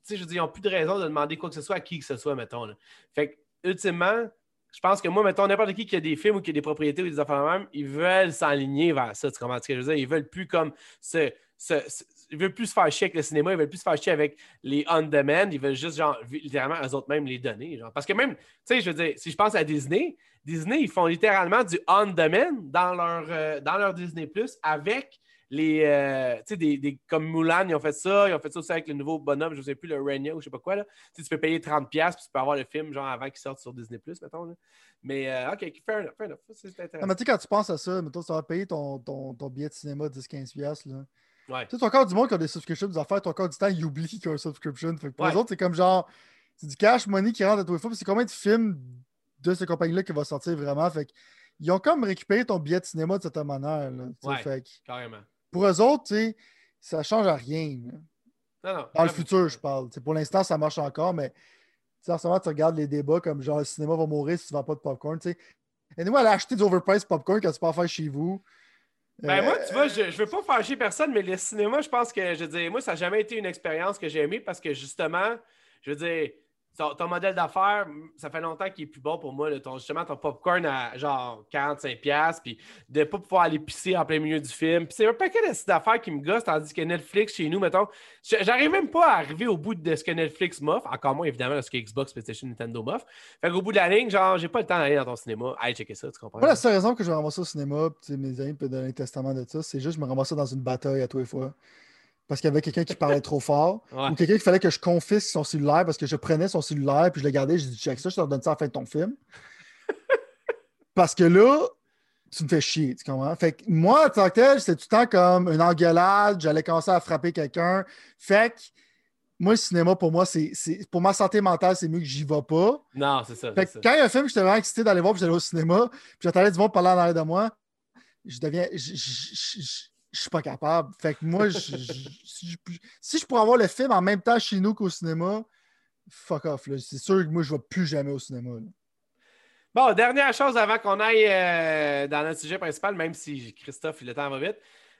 je veux dire, ils plus de raison de demander quoi que ce soit à qui que ce soit, mettons. Fait que, ultimement, je pense que moi, mettons, n'importe qui qui a des films ou qui a des propriétés ou des affaires même, ils veulent s'aligner vers ça. Tu comprends ce que je veux dire? Ils veulent plus comme se, ils veulent plus se faire chier avec le cinéma, ils veulent plus se faire chier avec les on-demand, ils veulent juste, genre, littéralement, eux autres même les donner. Genre. Parce que même, tu sais, je veux dire, si je pense à Disney, Disney, ils font littéralement du on-demand dans leur, euh, dans leur Disney Plus avec les. Euh, tu sais, des, comme Mulan, ils ont fait ça. Ils ont fait ça aussi avec le nouveau bonhomme, je sais plus, le Renia ou je sais pas quoi. Là. Tu, peux payer 30$ puis tu peux avoir le film genre avant qu'il sorte sur Disney Plus, mettons. Mais, euh, OK, fair enough. Fair enough. C'est intéressant. mais tu sais, quand tu penses à ça, mettons, tu vas payer ton, ton, ton billet de cinéma 10-15$. Là. Ouais. Tu sais, encore du monde qui a des subscriptions, des affaires, as encore du temps, ils oublient qu'ils ont une subscription. Fait pour les autres, c'est comme genre, c'est du cash money qui rentre à tous les fois. C'est combien de films de ces compagnies-là qui va sortir vraiment? Fait ils ont comme récupéré ton billet de cinéma de cette manière. Là, carrément. Pour eux autres, ça ne change à rien. Dans le futur, je parle. pour l'instant, ça marche encore, mais en ce moment, tu regardes les débats comme genre le cinéma va mourir si tu ne vends pas de popcorn. Et nous, elle a acheté du overpriced popcorn quand tu peux en faire chez vous. Ben moi, tu vois, je ne veux pas fâcher personne, mais le cinéma, je pense que, je veux dire, moi, ça n'a jamais été une expérience que j'ai aimée parce que justement, je veux dire, ton, modèle d'affaires, ça fait longtemps qu'il est plus bon pour moi. ton, justement, ton popcorn à genre 45$, puis de ne pas pouvoir aller pisser en plein milieu du film. Puis c'est un paquet d'affaires qui me gossent, tandis que Netflix, chez nous, mettons, j'arrive même pas à arriver au bout de ce que Netflix m'offre, encore moins évidemment de ce que Xbox, PlayStation, Nintendo m'offre. Fait qu'au bout de la ligne, genre, j'ai pas le temps d'aller dans ton cinéma. Allez, checker ça, tu comprends? Moi, la seule raison que je vais ramasser au cinéma, mes amis peuvent donner un testament de ça, c'est juste que je me ramasse dans une bataille à tous les fois parce qu'il y avait quelqu'un qui parlait trop fort, ou quelqu'un qui fallait que je confisque son cellulaire parce que je prenais son cellulaire puis je le gardais, je dis check ça, je te redonne ça à la fin de ton film. parce que là, tu me fais chier, tu comprends? Fait que moi, en tant que tel, c'était tout le temps comme une engueulade, j'allais commencer à frapper quelqu'un. Fait que moi, le cinéma, pour moi, c'est pour ma santé mentale, c'est mieux que j'y vais pas. Non, c'est ça. Fait que quand il y a un film, j'étais vraiment excité d'aller voir, puis j'allais au cinéma, puis j'attendais du monde parler en arrière de moi, je deviens je suis pas capable. Fait que moi, si, je, pourrais avoir le film en même temps chez nous qu'au cinéma, fuck off. C'est sûr que moi, je ne vais plus jamais au cinéma. Bon, dernière chose avant qu'on aille euh, dans notre sujet principal, même si Christophe, le temps va vite.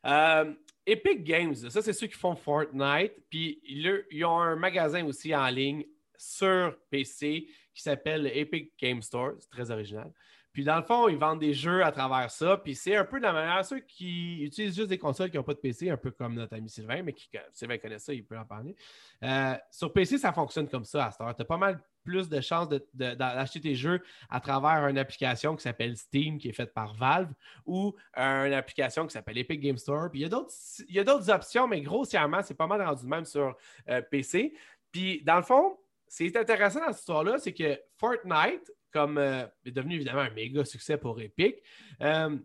Euh, Epic Games, ça, c'est ceux qui font Fortnite. Puis ils ont un magasin aussi en ligne sur PC qui s'appelle Epic Game Store. C'est très original. Puis dans le fond, ils vendent des jeux à travers ça. Puis c'est un peu de la manière, ceux qui utilisent juste des consoles qui n'ont pas de PC, un peu comme notre ami Sylvain, mais qui, Sylvain connaît ça, il peut en parler. Euh, sur PC, ça fonctionne comme ça à cette heure. Tu as pas mal plus de chances d'acheter tes jeux à travers une application qui s'appelle Steam, qui est faite par Valve, ou une application qui s'appelle Epic Game Store. Puis il y a d'autres options, mais grossièrement, c'est pas mal rendu même sur euh, PC. Puis dans le fond, ce qui est intéressant dans cette histoire-là, c'est que Fortnite, comme euh, est devenu évidemment un méga succès pour Epic. Euh,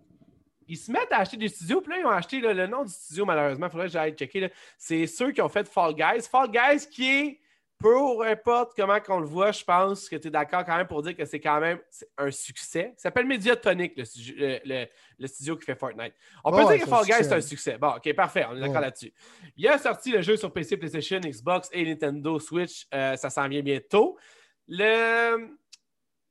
ils se mettent à acheter des studios, puis là, ils ont acheté le nom du studio, malheureusement. Il faudrait que j'aille checker. C'est ceux qui ont fait Fall Guys. Fall Guys qui est peu importe comment qu'on le voit, je pense que tu es d'accord quand même pour dire que c'est quand même un succès. Ça s'appelle Mediatonic, le, le, studio qui fait Fortnite. On peut dire que Fall Guys, c'est un succès. Bon, OK, parfait, on est d'accord là-dessus. Il a sorti le jeu sur PC, PlayStation, Xbox et Nintendo Switch. Euh, ça s'en vient bientôt. Le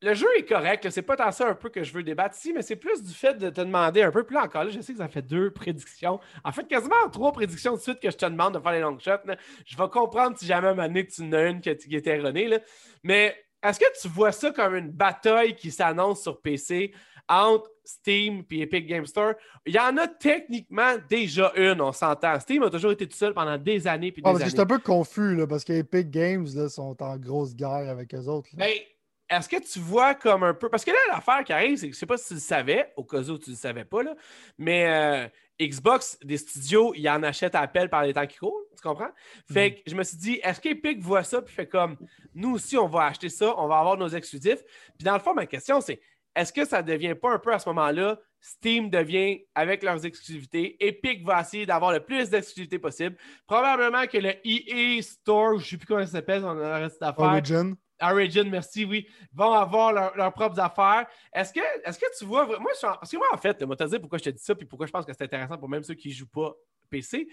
le jeu est correct. C'est pas tant ça un peu que je veux débattre ici, mais c'est plus du fait de te demander un peu. plus encore là, je sais que ça fait deux prédictions. En fait, quasiment trois prédictions de suite que je te demande de faire les long shots. Je vais comprendre si jamais à un moment donné que tu en as une qui, était erronée. Mais est-ce que tu vois ça comme une bataille qui s'annonce sur PC entre Steam et Epic Game Store? Il y en a techniquement déjà une, on s'entend. Steam a toujours été tout seul pendant des années. Puis des Je suis un peu confus là, parce que Epic Games là, sont en grosse guerre avec eux autres. Mais est-ce que tu vois comme un peu. Parce que là, l'affaire qui arrive, c'est que je ne sais pas si tu le savais, au cas où tu ne le savais pas, là, mais euh, Xbox, des studios, ils en achètent à appel par les temps qui courent, tu comprends? Fait mhm. que je me suis dit, est-ce qu'Epic voit ça puis fait comme nous aussi, on va acheter ça, on va avoir nos exclusifs. Puis dans le fond, ma question, c'est est-ce que ça ne devient pas un peu à ce moment-là, Steam devient avec leurs exclusivités, Epic va essayer d'avoir le plus d'exclusivités possible. Probablement que le EA Store, je ne sais plus comment ça s'appelle, on a resté à Origin. Origin, merci, oui, vont avoir leurs propres affaires. Est-ce que, est que tu vois. Moi, je, parce que moi, en fait, moi, te dire pourquoi je te dis ça, puis pourquoi je pense que c'est intéressant pour même ceux qui ne jouent pas PC.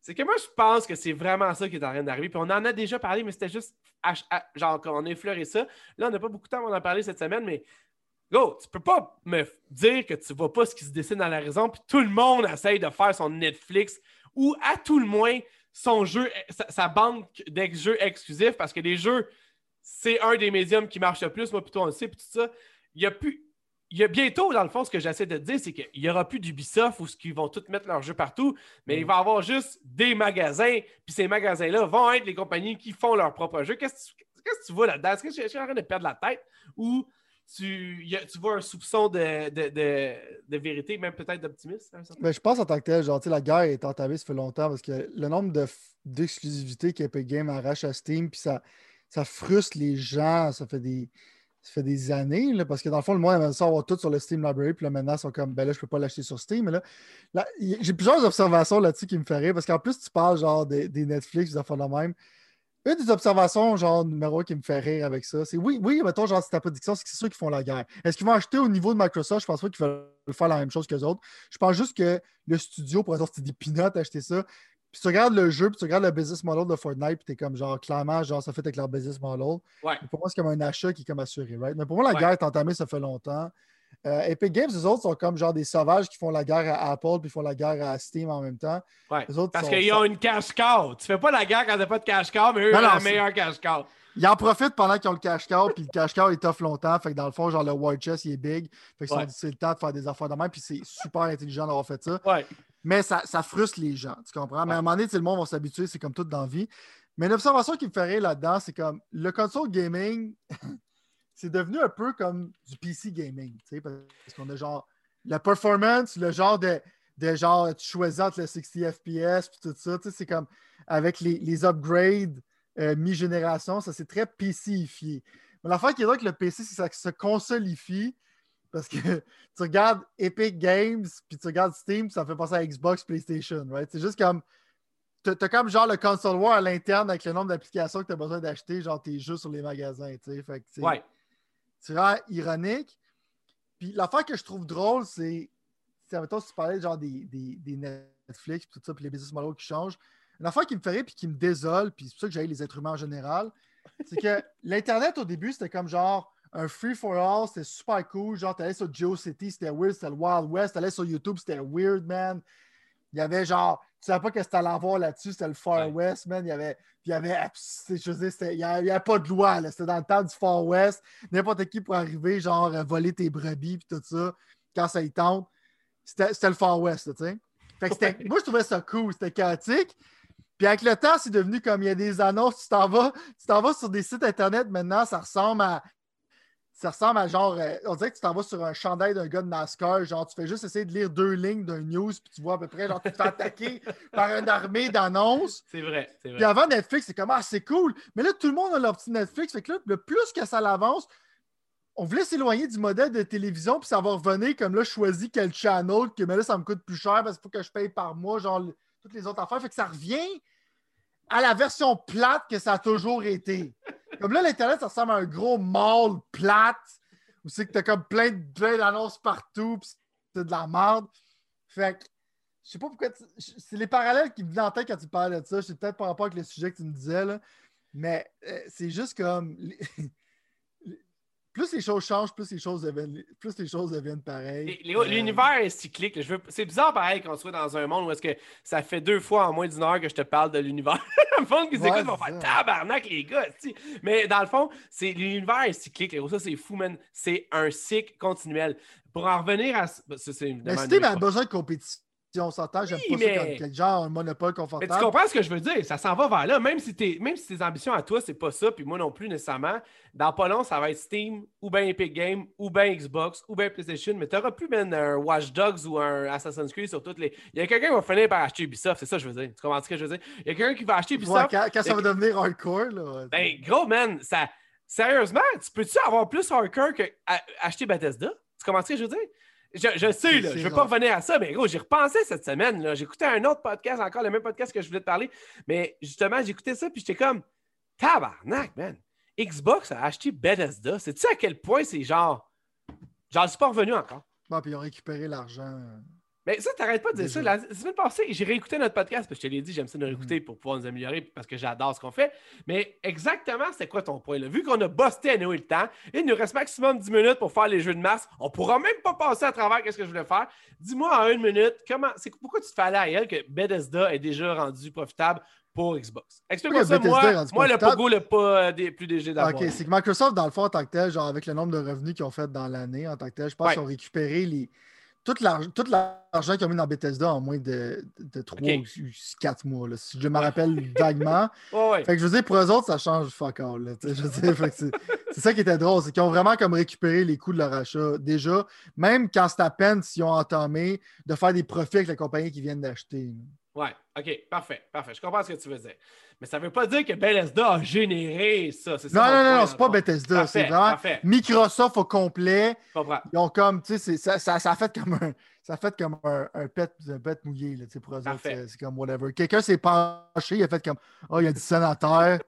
C'est que moi, je pense que c'est vraiment ça qui est en train d'arriver. Puis on en a déjà parlé, mais c'était juste. genre, on a effleuré ça. Là, on n'a pas beaucoup de temps pour en parler cette semaine, mais. Go, tu peux pas me dire que tu vois pas ce qui se dessine dans la raison, puis tout le monde essaye de faire son Netflix ou à tout le moins son jeu, sa, sa banque d'ex-jeux exclusifs, parce que les jeux c'est un des médiums qui marche le plus, moi, plutôt on le sait, puis tout ça. Il y a plus. Il y a bientôt, dans le fond, ce que j'essaie de te dire, c'est qu'il n'y aura plus d'Ubisoft où ils vont tous mettre leurs jeux partout, mais il va y avoir juste des magasins, puis ces magasins-là vont être les compagnies qui font leurs propres jeux. Qu'est-ce que tu vois là-dedans? Est-ce que je suis en train de perdre la tête ou tu, tu vois un soupçon de, de, vérité, même peut-être d'optimisme? Ben, je pense en tant que tel, genre, la guerre est entamée, ça fait longtemps parce que le nombre d'exclusivités qu'Epic Game arrache à Steam, puis ça ça frustre les gens. Ça fait des, ça fait des années, là, parce que dans le fond, aimerait ça avoir tout sur le Steam Library, puis là, maintenant, ils sont comme, ben là, je peux pas l'acheter sur Steam. Là, j'ai plusieurs observations là-dessus qui me feraient parce qu'en plus, tu parles genre des, Netflix, des affaires de même. Une des observations, genre, numéro qui me fait rire avec ça, c'est oui, oui, mettons, genre, c'est ta prédiction, c'est que c'est ceux qui font la guerre. Est-ce qu'ils vont acheter au niveau de Microsoft? Je pense pas qu'ils veulent faire la même chose que les autres. Je pense juste que le studio, pour exemple, c'était des peanuts acheter ça. Puis tu regardes le jeu, puis tu regardes le business model de Fortnite, puis t'es comme genre, clairement, genre, ça fait avec leur business model. Pour moi, c'est comme un achat qui est comme assuré, right? Mais pour moi, la guerre est entamée, ça fait longtemps. Euh, Epic Games, les autres sont comme genre des sauvages qui font la guerre à Apple puis font la guerre à Steam en même temps. Ouais. Parce qu'ils ont une cash cow. Tu fais pas la guerre quand t'as pas de cash cow, mais eux, ils ont la meilleure cash cow. Ils en profitent pendant qu'ils ont le cash cow, puis le cash cow est tough longtemps. Fait que dans le fond, genre le war chest, il est big. Fait que c'est le temps de faire des affaires de même, puis c'est super intelligent d'avoir fait ça. Ouais. Mais ça, frustre les gens, tu comprends? Mais à un moment donné, le monde va s'habituer, c'est comme tout dans la vie. Mais l'observation qui me ferait là-dedans, c'est comme le console gaming, c'est devenu un peu comme du PC gaming, tu sais, parce qu'on a genre la performance, le genre de, de genre, tu choisis entre le 60 FPS puis tout ça, tu sais, c'est comme avec les, les upgrades euh, mi-génération, ça c'est très PCifié. Mais l'affaire qui est là que le PC, c'est que ça se consolifie parce que tu regardes Epic Games, puis tu regardes Steam, ça fait penser à Xbox, PlayStation, right? C'est juste comme. Tu as comme genre le console war à l'interne avec le nombre d'applications que tu as besoin d'acheter, genre tes jeux sur les magasins, tu sais. Fait que, ouais. C'est vraiment ironique. Puis l'affaire que je trouve drôle, c'est. Mettons, si tu parlais genre des, des, des Netflix, puis tout ça, puis les business models qui changent. Une affaire qui me ferait, puis qui me désole, puis c'est pour ça que j'ai les êtres humains en général, c'est que l'Internet, au début, c'était comme genre un free for all, c'était super cool. Genre, t'allais sur GeoCity, c'était weird, c'était le Wild West. T'allais sur YouTube, c'était weird, man. Il y avait genre, tu savais pas que t'allais avoir là-dessus, c'était le Far West, man. Il y avait, il y avait, je sais, il n'y avait, pas de loi, là. C'était dans le temps du Far West. N'importe qui pour arriver, genre, voler tes brebis, puis tout ça, quand ça y tente. C'était le Far West, tu sais. moi, je trouvais ça cool, c'était chaotique. Puis avec le temps, c'est devenu comme il y a des annonces, tu t'en vas, tu t'en vas sur des sites internet maintenant, ça ressemble à ça ressemble à genre, euh, on dirait que tu t'en vas sur un chandail d'un gars de NASCAR, genre tu fais juste essayer de lire deux lignes d'un news, puis tu vois à peu près, genre tu te fais attaquer par une armée d'annonces. C'est vrai, c'est vrai. Puis avant Netflix, c'est comme, ah, c'est cool. Mais là, tout le monde a leur petit Netflix. Fait que là, le plus que ça l'avance, on voulait s'éloigner du modèle de télévision, puis ça va revenir comme là, je choisis quel channel, que mais là, ça me coûte plus cher parce qu'il faut que je paye par mois, genre toutes les autres affaires. Fait que ça revient à la version plate que ça a toujours été. Comme là, l'Internet, ça ressemble à un gros mall plate où c'est que t'as comme plein, d'annonces partout, pis c'est de la merde. Fait que, je sais pas pourquoi. C'est les parallèles qui me viennent en tête quand tu parlais de ça. C'est peut-être par rapport avec le sujet que tu me disais, là. Mais euh, c'est juste comme. plus les choses changent, plus les choses deviennent, plus les choses deviennent pareilles. Euh, l'univers est cyclique. Veux... C'est bizarre pareil qu'on soit dans un monde où est-ce que ça fait deux fois en moins d'une heure que je te parle de l'univers. le monde qui s'écoute va faire tabarnak, les gars. Mais dans le fond, c'est l'univers est cyclique. Ça, c'est fou, man. C'est un cycle continuel. Pour en revenir à. Ben, c'est mais si a besoin de compétition on s'entend, j'aime pas ça quand quel genre un monopole confortable. Mais tu comprends ce que je veux dire? Ça s'en va vers là. Même si, même si tes ambitions à toi, c'est pas ça, puis moi non plus nécessairement, dans pas long, ça va être Steam, ou bien Epic Games, ou bien Xbox, ou bien PlayStation, mais tu n'auras plus même un Watch Dogs ou un Assassin's Creed sur toutes les. Il y a quelqu'un qui va finir par acheter Ubisoft, c'est ça que je veux dire. Tu comprends ce que je veux dire? Il y a quelqu'un qui va acheter Ubisoft. quand, ça va devenir hardcore, là. Ben, gros, man, ça. Sérieusement, tu peux-tu avoir plus hardcore que acheter Bethesda? Tu comprends ce que je veux dire? Je, sais, là, je ne veux pas revenir à ça, mais gros, j'ai repensé cette semaine. J'écoutais un autre podcast, encore le même podcast que je voulais te parler. Mais justement, j'écoutais ça, puis j'étais comme tabarnak, man. Xbox a acheté Bethesda. Sais-tu à quel point c'est genre. J'en suis pas revenu encore? Bon, puis ils ont récupéré l'argent. Mais ça, t'arrêtes pas de dire ça. La semaine passée, j'ai réécouté notre podcast, parce que je te l'ai dit, j'aime ça de réécouter pour pouvoir nous améliorer, parce que j'adore ce qu'on fait. Mais exactement, c'est quoi ton point? Là? Vu qu'on a busté à nous le temps, il nous reste maximum 10 minutes pour faire les jeux de masse. On pourra même pas passer à travers qu'est-ce que je voulais faire. Dis-moi en une minute, comment, c'est, pourquoi tu te fais aller à elle que Bethesda est déjà rendu profitable pour Xbox? Explique-moi ça, moi, moi le Pogo, le pas des, plus DG d'abord. OK, c'est que Microsoft, dans le fond, en tant que tel, genre avec le nombre de revenus qu'ils ont fait dans l'année, en tant que tel, je pense qu'ils ont récupéré les tout l'argent qu'ils ont mis dans Bethesda en moins de, de 3 ou 4 mois, si je me rappelle vaguement. Fait que je veux dire, pour eux autres, ça change fuck all. c'est ça qui était drôle, c'est qu'ils ont vraiment comme récupéré les coûts de leur achat déjà, même quand c'est à peine s'ils ont entamé de faire des profits avec la compagnie qu'ils viennent d'acheter. Ouais, OK, parfait, parfait. Je comprends ce que tu veux dire. Mais ça ne veut pas dire que Bethesda a généré ça. non, non, non, non, c'est pas Bethesda. C'est vraiment Microsoft au complet. Ils ont comme, tu sais, ça, ça, ça, a fait comme un, ça fait comme un, un pet, un pet mouillé, là, pour eux autres. C'est comme whatever. Quelqu'un s'est penché, il a fait comme, oh, il y a 10 cents à terre.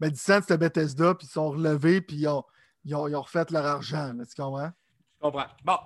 Mais 10 cents, c'était Bethesda, puis ils sont relevés, puis ils ont, ils ont, ils ont refait leur argent. Là, tu comprends? Je comprends. Bon,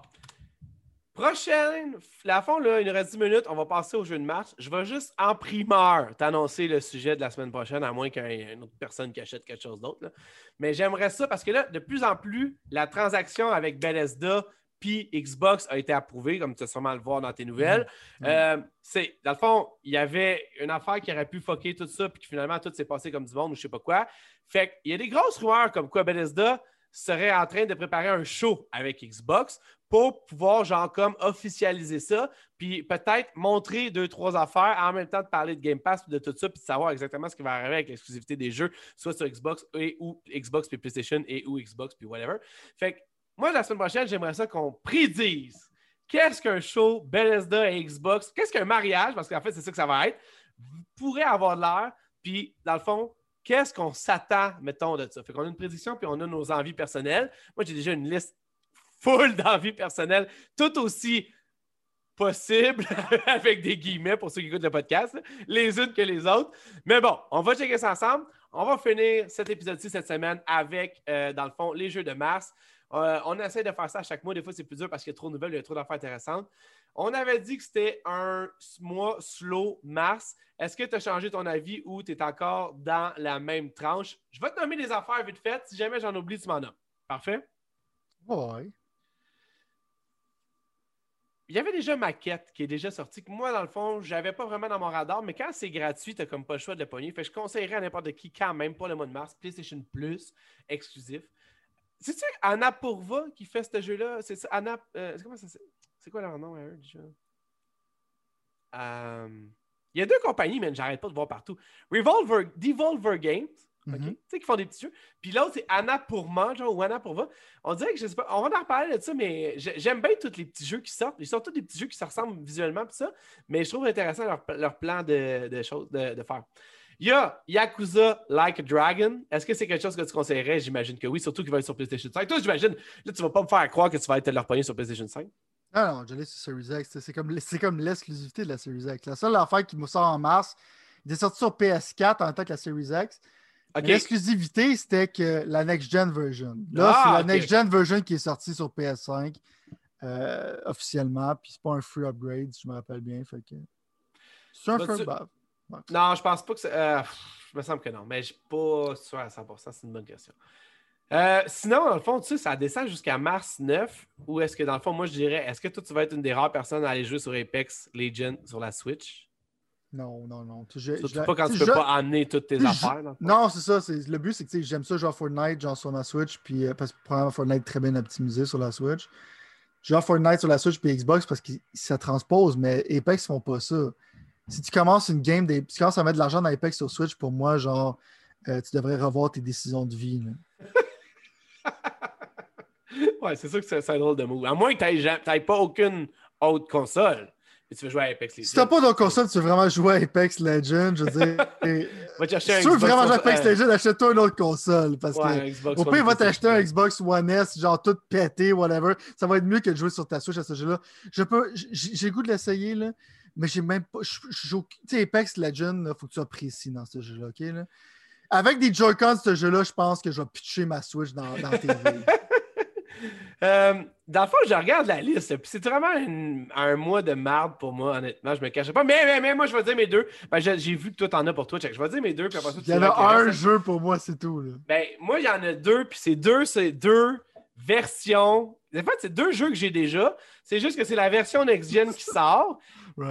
Prochaine, la fond, là, il nous reste 10 minutes. On va passer au jeu de match. Je vais juste en primeur t'annoncer le sujet de la semaine prochaine, à moins qu'il y ait une autre personne qui achète quelque chose d'autre. Mais j'aimerais ça parce que là, de plus en plus, la transaction avec Bethesda puis Xbox a été approuvée, comme tu vas sûrement le voir dans tes nouvelles. Mmh. Mmh. Euh, c'est, dans le fond, il y avait une affaire qui aurait pu fucker tout ça, puis finalement, tout s'est passé comme du monde ou je sais pas quoi. Fait qu'il y a des grosses rumeurs comme quoi Bethesda serait en train de préparer un show avec Xbox pour pouvoir, genre, comme officialiser ça, puis peut-être montrer deux, trois affaires en même temps de parler de Game Pass, de tout ça, puis de savoir exactement ce qui va arriver avec l'exclusivité des jeux, soit sur Xbox et ou Xbox puis PlayStation et ou Xbox puis whatever. Fait que moi, la semaine prochaine, j'aimerais ça qu'on prédise qu'est-ce qu'un show Bethesda et Xbox, qu'est-ce qu'un mariage, parce qu'en fait, c'est ça que ça va être, pourrait avoir l'air, puis dans le fond, qu'est-ce qu'on s'attend, mettons, de ça. Fait qu'on a une prédiction, puis on a nos envies personnelles. Moi, j'ai déjà une liste full d'envies personnelles, tout aussi possible, avec des guillemets pour ceux qui écoutent le podcast, les unes que les autres. Mais bon, on va checker ça ensemble. On va finir cet épisode-ci cette semaine avec, euh, dans le fond, les jeux de mars. Euh, on essaie de faire ça à chaque mois. Des fois, c'est plus dur parce qu'il y a trop de nouvelles, il y a trop d'affaires intéressantes. On avait dit que c'était un mois slow mars. Est-ce que tu as changé ton avis ou tu es encore dans la même tranche? Je vais te nommer des affaires vite faites. Si jamais j'en oublie, tu m'en as. Parfait? Oui il y avait déjà Maquette qui est déjà sorti, que moi, dans le fond, je n'avais pas vraiment dans mon radar, mais quand c'est gratuit, tu n'as comme pas le choix de le pogner. Fait je conseillerais à n'importe qui, quand même, pas le mois de mars, PlayStation Plus, exclusif. C'est-tu Anna Pourva qui fait ce jeu-là? C'est Anna. Euh, ça C'est quoi leur nom, hein, déjà? Euh, il y a deux compagnies, mais j'arrête pas de voir partout. Revolver, Devolver Games, Mhm. Tu sais, qui font des petits jeux. Puis l'autre, c'est Anna Pourma, genre, ou Anna Pourva. On dirait que je sais pas, on va en reparler de ça, mais j'aime bien tous les petits jeux qui sortent. Ils sortent tous des petits jeux qui se ressemblent visuellement, puis ça. Mais je trouve intéressant leur, plan de, choses de, faire. Il y a Yakuza Like a Dragon. Est-ce que c'est quelque chose que tu conseillerais? J'imagine que oui, surtout qu'il va être sur PlayStation 5. Toi, j'imagine, là, tu vas pas me faire croire que tu vas être leur pogné sur PlayStation 5. Non, non, je l'ai sur Series X. C'est comme, comme l'exclusivité de la Series X. La seule affaire qui me sort en mars, il est sorti sur PS4 en tant que la Series X. L'exclusivité, c'était que la next-gen version. Là, ah, c'est la next-gen version qui est sortie sur PS5 euh, officiellement. Puis c'est pas un free upgrade, si je me rappelle bien. Fait que... C'est un free upgrade. Non, je pense pas que c'est. Euh, je me semble que non, mais je suis pas sûr à 100%. C'est une bonne question. Euh, sinon, dans le fond, tu sais, ça descend jusqu'à mars 9. Ou est-ce que, dans le fond, moi, je dirais, est-ce que toi, tu vas être une des rares personnes à aller jouer sur Apex Legends sur la Switch? Non, non, non. Je, Surtout pas quand tu peux pas amener toutes tes affaires. non, c'est ça. Le but, c'est que j'aime ça genre Fortnite, genre sur ma Switch, puis euh, parce que probablement Fortnite est très bien optimisé sur la Switch. Genre Fortnite sur la Switch puis Xbox parce que ça transpose, mais Apex font pas ça. Si tu commences une game, si tu commences à mettre de l'argent dans Apex sur Switch, pour moi, genre, euh, tu devrais revoir tes décisions de vie. ouais, c'est sûr que c'est un drôle de move. À moins que tu n'aies pas aucune autre console. Et tu veux jouer à Apex Legends. Si t'as pas d'autre console, tu veux vraiment jouer à Apex Legends, je veux dire. va chercher si tu veux vraiment jouer à Apex Legends, achète-toi une autre console. Parce que au pire, va t'acheter un Xbox One S, genre tout pété, whatever. Ça va être mieux que de jouer sur ta Switch à ce jeu-là. Je peux, j'ai le goût de l'essayer, là, mais j'ai même pas. Tu sais, Apex Legends, il faut que tu sois précis dans ce jeu-là, ok? Là? Avec des Joy-Cons, ce jeu-là, je pense que je vais pitcher ma Switch dans, dans TV. Euh, dans le fond, je regarde la liste. C'est vraiment un mois de marde pour moi, honnêtement. Je me cache pas. Mais, mais, moi, je vais dire mes deux. Ben, j'ai vu que toi, t'en as pour toi. Je vais dire mes deux. Puis après il y en a un jeu pour moi, c'est tout. Ben, moi, il y en a deux. Puis c'est deux, c'est deux versions. En fait, c'est deux jeux que j'ai déjà. C'est juste que c'est la version next-gen qui sort.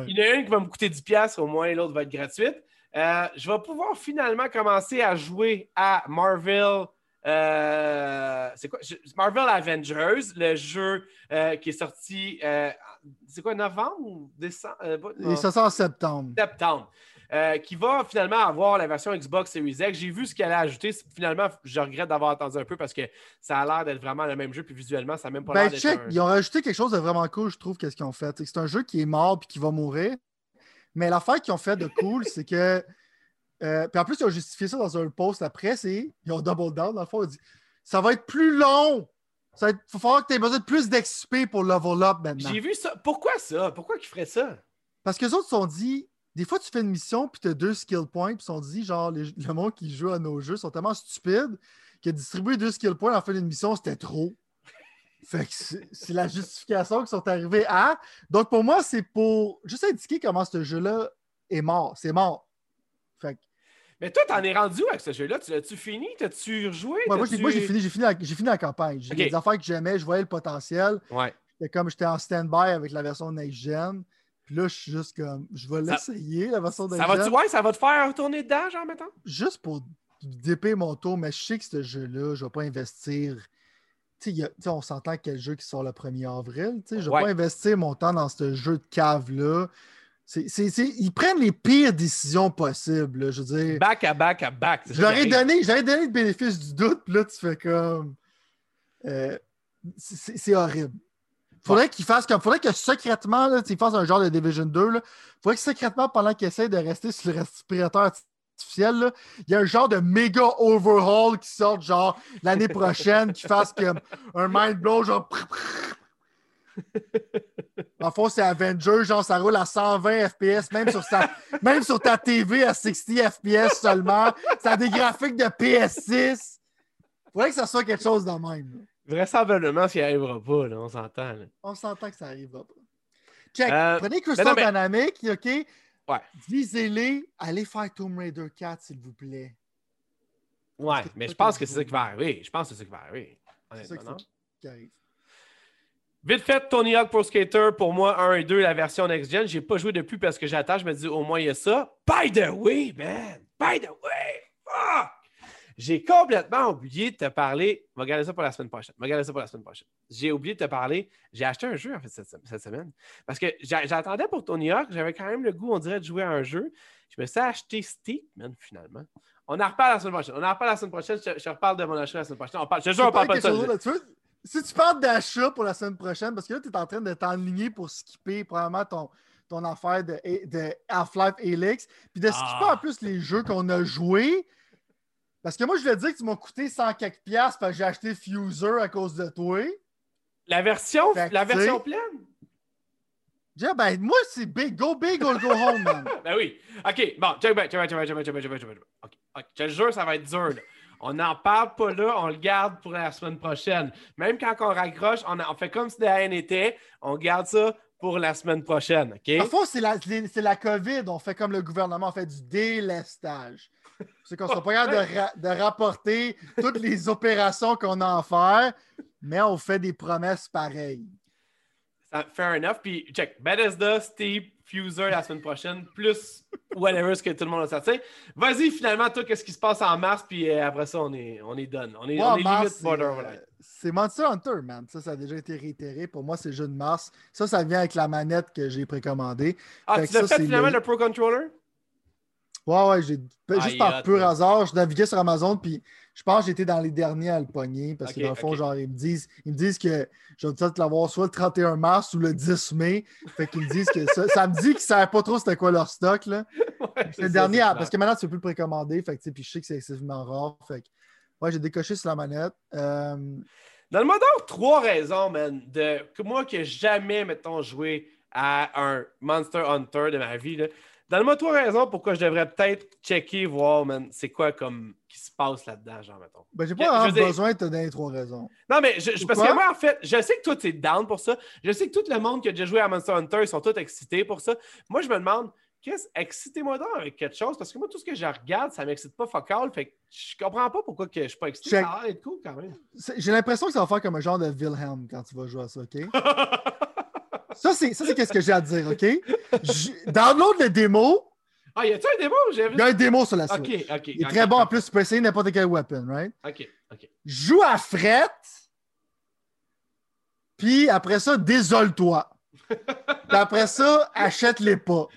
Il y en a une qui va me coûter 10$ au moins, l'autre va être gratuite. Euh, je vais pouvoir finalement commencer à jouer à Marvel euh, c'est quoi? Marvel Avengers, le jeu euh, qui est sorti, euh, c'est quoi, novembre ou décembre? Il ça sort en septembre. Septembre. qui va finalement avoir la version Xbox Series X. J'ai vu ce qu'elle a ajouté. Finalement, je regrette d'avoir attendu un peu parce que ça a l'air d'être vraiment le même jeu, puis visuellement, ça n'a même pas ben, l'air d'être. Ils ont rajouté quelque chose de vraiment cool, je trouve, qu'est-ce qu'ils ont fait. C'est un jeu qui est mort puis qui va mourir. Mais l'affaire qu'ils ont fait de cool, c'est que euh, puis en plus, ils ont justifié ça dans un post après, c'est ils ont double down dans le fond. Ils ont dit ça va être plus long. Il va falloir que tu aies besoin de plus d'XP pour level up maintenant. J'ai vu ça. Pourquoi ça? Pourquoi ils feraient ça? Parce que les autres se sont dit des fois, tu fais une mission puis tu as deux skill points, puis ils se sont dit genre, le monde qui joue à nos jeux sont tellement stupides que distribuer deux skill points en fin d'une mission, c'était trop. Fait que c'est la justification qu'ils sont arrivés à. Donc pour moi, c'est pour juste indiquer comment ce jeu-là est mort. C'est mort. Fait que mais toi, t'en es rendu avec ce jeu-là? Tu l'as-tu fini? T'as-tu rejoué? moi, j'ai fini, fini, la, fini la campagne. J'ai des affaires que j'aimais, je voyais le potentiel. Ouais. comme j'étais en stand-by avec la version next-gen. Puis là, je suis juste comme, je vais l'essayer, la version next-gen. Ça va, ouais, ça va te faire retourner dedans, genre, mettons? Juste pour déper mon tour, mais je sais que ce jeu-là, je ne vais pas investir. Tu sais, on s'entend quel jeu qui sort le 1er avril. Je ne vais pas investir mon temps dans ce jeu de cave-là ils prennent les pires décisions possibles. je veux dire. Back à back à back. J'aurais donné, donné le bénéfice du doute, puis là, tu fais comme. Euh, c'est horrible. Faudrait qu'il fasse comme. Faudrait que secrètement, là, il fasse un genre de Division 2. Là, faudrait que secrètement, pendant qu'il essaie de rester sur le respirateur artificiel, il y a un genre de méga overhaul qui sort genre l'année prochaine, qui fasse comme un mind blow, genre. En fond, c'est Avengers, genre ça roule à 120 FPS, même sur, même sur ta TV à 60 FPS seulement. Ça a des graphiques de PS6. Faudrait que ça soit quelque chose de même. Vraisemblablement, ça n'y arrivera pas, là, on s'entend. On s'entend que ça n'arrivera pas. Check. Euh, Prenez Crystal Dynamics, OK? Ouais. Visez-les. Allez faire Tomb Raider 4, s'il vous plaît. Ouais, mais je pense que c'est ça qui va arriver. Je pense que c'est ça qui va arriver. C'est ça qui arrive. Vite fait, Tony Hawk Pro Skater, pour moi, 1 et 2, la version next-gen. J'ai pas joué depuis parce que j'attends. Je me dis, au moins, il y a ça. By the way, man! By the way! Fuck! J'ai complètement oublié de te parler. On va garder ça pour la semaine prochaine. On va garder ça pour la semaine prochaine. J'ai oublié de te parler. J'ai acheté un jeu, en fait, cette, semaine. Parce que j'attendais pour Tony Hawk. J'avais quand même le goût, on dirait, de jouer à un jeu. Je me suis acheté Steam, man, finalement. On en reparle la semaine prochaine. On en reparle la semaine prochaine. Je, reparle de mon achat la semaine prochaine. On parle, je, on parle pas de ça si tu parles d'achat pour la semaine prochaine, parce que là, tu es en train de t'enligner pour skipper probablement ton, ton affaire de, de Half-Life Helix, puis de skipper ah. en plus les jeux qu'on a joués. Parce que moi, je vais dire que tu m'as coûté 100 quelques piastres parce que j'ai acheté Fuser à cause de toi. La version, la version pleine? ben, moi, c'est big. Go big or go home, man. ben oui. OK, bon, check back, check back, check back, check back, check back, check back. OK, OK. Je te jure, ça va être dur, là. On n'en parle pas là, on le garde pour la semaine prochaine. Même quand on raccroche, on, fait comme si de rien n'était, on garde ça pour la semaine prochaine. OK? Parfois, c'est la, la COVID. On fait comme le gouvernement, on fait du délestage. C'est qu'on ne sera pas capable de, rapporter toutes les opérations qu'on a à faire, mais on fait des promesses pareilles. Fair enough. Puis, check. Bethesda, Steve, Fuser la semaine prochaine, plus whatever ce que tout le monde a sorti. Vas-y, finalement, toi, qu'est-ce qui se passe en mars, puis euh, après ça, on est, on est done. On est, on est limite borderline. C'est Monster Hunter, man. Ça, ça a déjà été réitéré. Pour moi, c'est le jeu de mars. Ça, ça vient avec la manette que j'ai précommandée. Ah, tu l'as fait finalement le... Pro Controller? Ouais, ouais, j'ai juste par pur hasard, je naviguais sur Amazon, puis je pense que j'étais dans les derniers à le pogner, parce que dans le fond, genre, ils me disent, ils me disent que je vais peut-être l'avoir soit le 31 mars ou le 10 mai. Fait qu'ils me disent que ça, ça me dit qu'ils ne savaient pas trop c'était quoi leur stock, là. c'est le dernier, parce que maintenant, tu peux plus le précommander, fait que, puis je sais que c'est excessivement rare, fait que, ouais, j'ai décoché sur la manette. Euh... Donne-moi donc trois raisons, man, de que moi n'ai jamais, mettons, joué à un Monster Hunter de ma vie, là, Donne-moi trois raisons pourquoi je devrais peut-être checker, voir, man, c'est quoi comme qui se passe là-dedans, genre, mettons. Ben, j'ai pas besoin de te donner trois raisons. Non, mais je, parce que moi, en fait, je sais que toi, tu es down pour ça. Je sais que tout le monde qui a déjà joué à Monster Hunter, ils sont tous excités pour ça. Moi, je me demande, qu'est-ce, excitez-moi donc avec quelque chose, parce que moi, tout ce que je regarde, ça m'excite pas focal. Fait que je comprends pas pourquoi que je suis pas excité. Ça cool quand même. J'ai l'impression que ça va faire comme un genre de Wilhelm quand tu vas jouer à ça, OK? Ça, c'est qu'est-ce que j'ai à dire, OK? download le démo. Ah, y a-tu un démo? Il y a un démo sur la Switch. OK, OK. Il est très bon. En plus, tu peux essayer n'importe quel weapon, right? OK, OK. Joue à fret. Puis après ça, désole-toi. puis après ça, achète-les pas.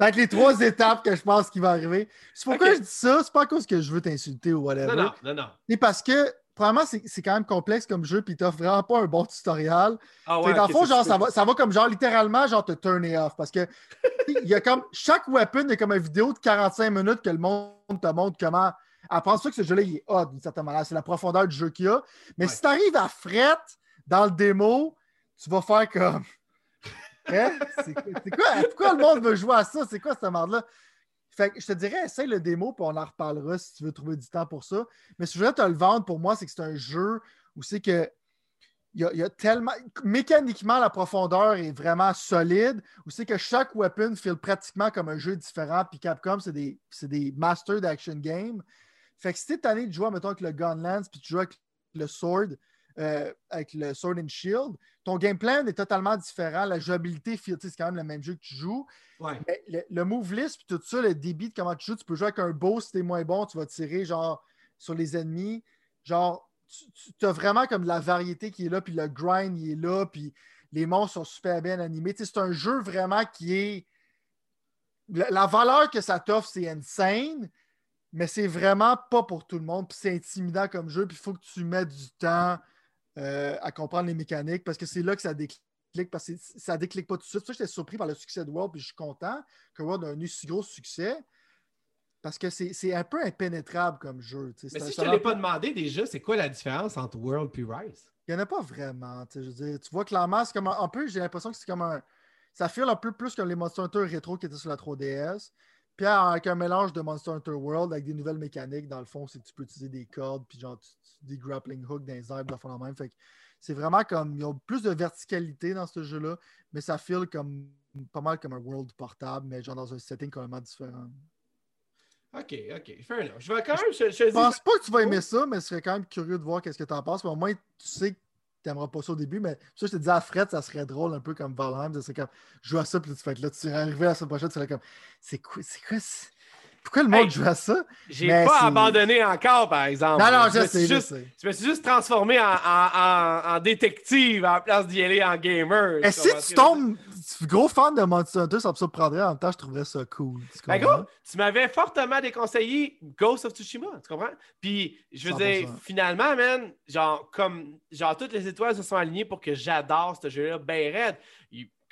C'est les trois étapes que je pense qu'il va arriver. C'est pourquoi je dis ça? C'est pas à cause que je veux t'insulter ou whatever. Non, non, non, non. C'est parce que Premièrement, c'est quand même complexe comme jeu, puis t'offres vraiment pas un bon tutoriel. Ah ouais, dans le fond, genre, ça va, ça va comme genre littéralement genre te turner off. Parce que il y a comme chaque weapon est comme une vidéo de 45 minutes que le monde te montre comment apprendre ça que ce jeu-là il est hot d'une certaine manière. C'est la profondeur du jeu qu'il y a. Mais si tu arrives à fret dans le démo, tu vas faire comme. Hein? C'est quoi? Pourquoi le monde veut jouer à ça? C'est quoi cette merde-là? Fait que je te dirais, essaye le démo, puis on en reparlera si tu veux trouver du temps pour ça. Mais si je voulais te le vendre, pour moi, c'est que c'est un jeu où c'est que il y, a, tellement. Mécaniquement, la profondeur est vraiment solide. Où c'est que chaque weapon file pratiquement comme un jeu différent. Puis Capcom, c'est des, des masters d'action game. Fait que si t'es tanné de jouer, mettons, avec le Gunlance, puis tu joues avec le Sword, euh, avec le Sword and Shield, ton game plan est totalement différent. La jouabilité, c'est quand même le même jeu que tu joues. le, move list, puis tout ça, le débit de comment tu joues, tu peux jouer avec un bow si t'es moins bon, tu vas tirer genre sur les ennemis. Genre, tu, as vraiment comme la variété qui est là, puis le grind il est là, puis les monstres sont super bien animés. c'est un jeu vraiment qui est. La, valeur que ça t'offre, c'est insane, mais c'est vraiment pas pour tout le monde. Puis c'est intimidant comme jeu, puis il faut que tu mettes du temps euh, à comprendre les mécaniques parce que c'est là que ça déclic. Parce que ça déclic pas tout de suite. Ça, j'étais surpris par le succès de World, puis je suis content que World ait un si gros succès. Parce que c'est un peu impénétrable comme jeu. Mais si je ne te l'ai pas demandé déjà, c'est quoi la différence entre World et Rise? Il n'y en a pas vraiment. Je veux dire, tu vois clairement, c'est comme un, peu, j'ai l'impression que c'est comme un. Ça file un peu plus comme les Monster Hunter rétro qui étaient sur la 3DS. Puis avec un mélange de Monster Hunter World avec des nouvelles mécaniques, dans le fond, c'est que tu peux utiliser des cordes, puis genre des grappling hooks dans les airs, de la même. Fait que c'est vraiment comme. Ils ont plus de verticalité dans ce jeu-là, mais ça file comme pas mal comme un world portable, mais genre dans un setting complètement différent. Ok, ok, fair enough. Je vais quand même. Je, je pense pas que tu vas aimer ça, mais je serais quand même curieux de voir qu'est-ce que tu en penses. au moins, tu sais n'aimeras pas ça au début, mais ça, je te dis à Fred, ça serait drôle un peu comme Valheim. C'est comme, je joue à ça, puis tu fais là, tu serais arrivé la semaine prochaine, tu serais comme, c'est quoi, c'est quoi, pourquoi le monde joue à ça? J'ai pas abandonné encore, par exemple. Non, non, je, sais, juste, je, me suis juste transformé en, en, en, détective en place d'y aller en gamer. Et si tu tombes gros fan de Monster Hunter, ça me surprendrait. En même temps, je trouverais ça cool. Tu, ben, gros, tu m'avais fortement déconseillé Ghost of Tsushima, tu comprends? Puis, je veux dire, finalement, man, genre, comme, genre, toutes les étoiles se sont alignées pour que j'adore ce jeu-là, ben raide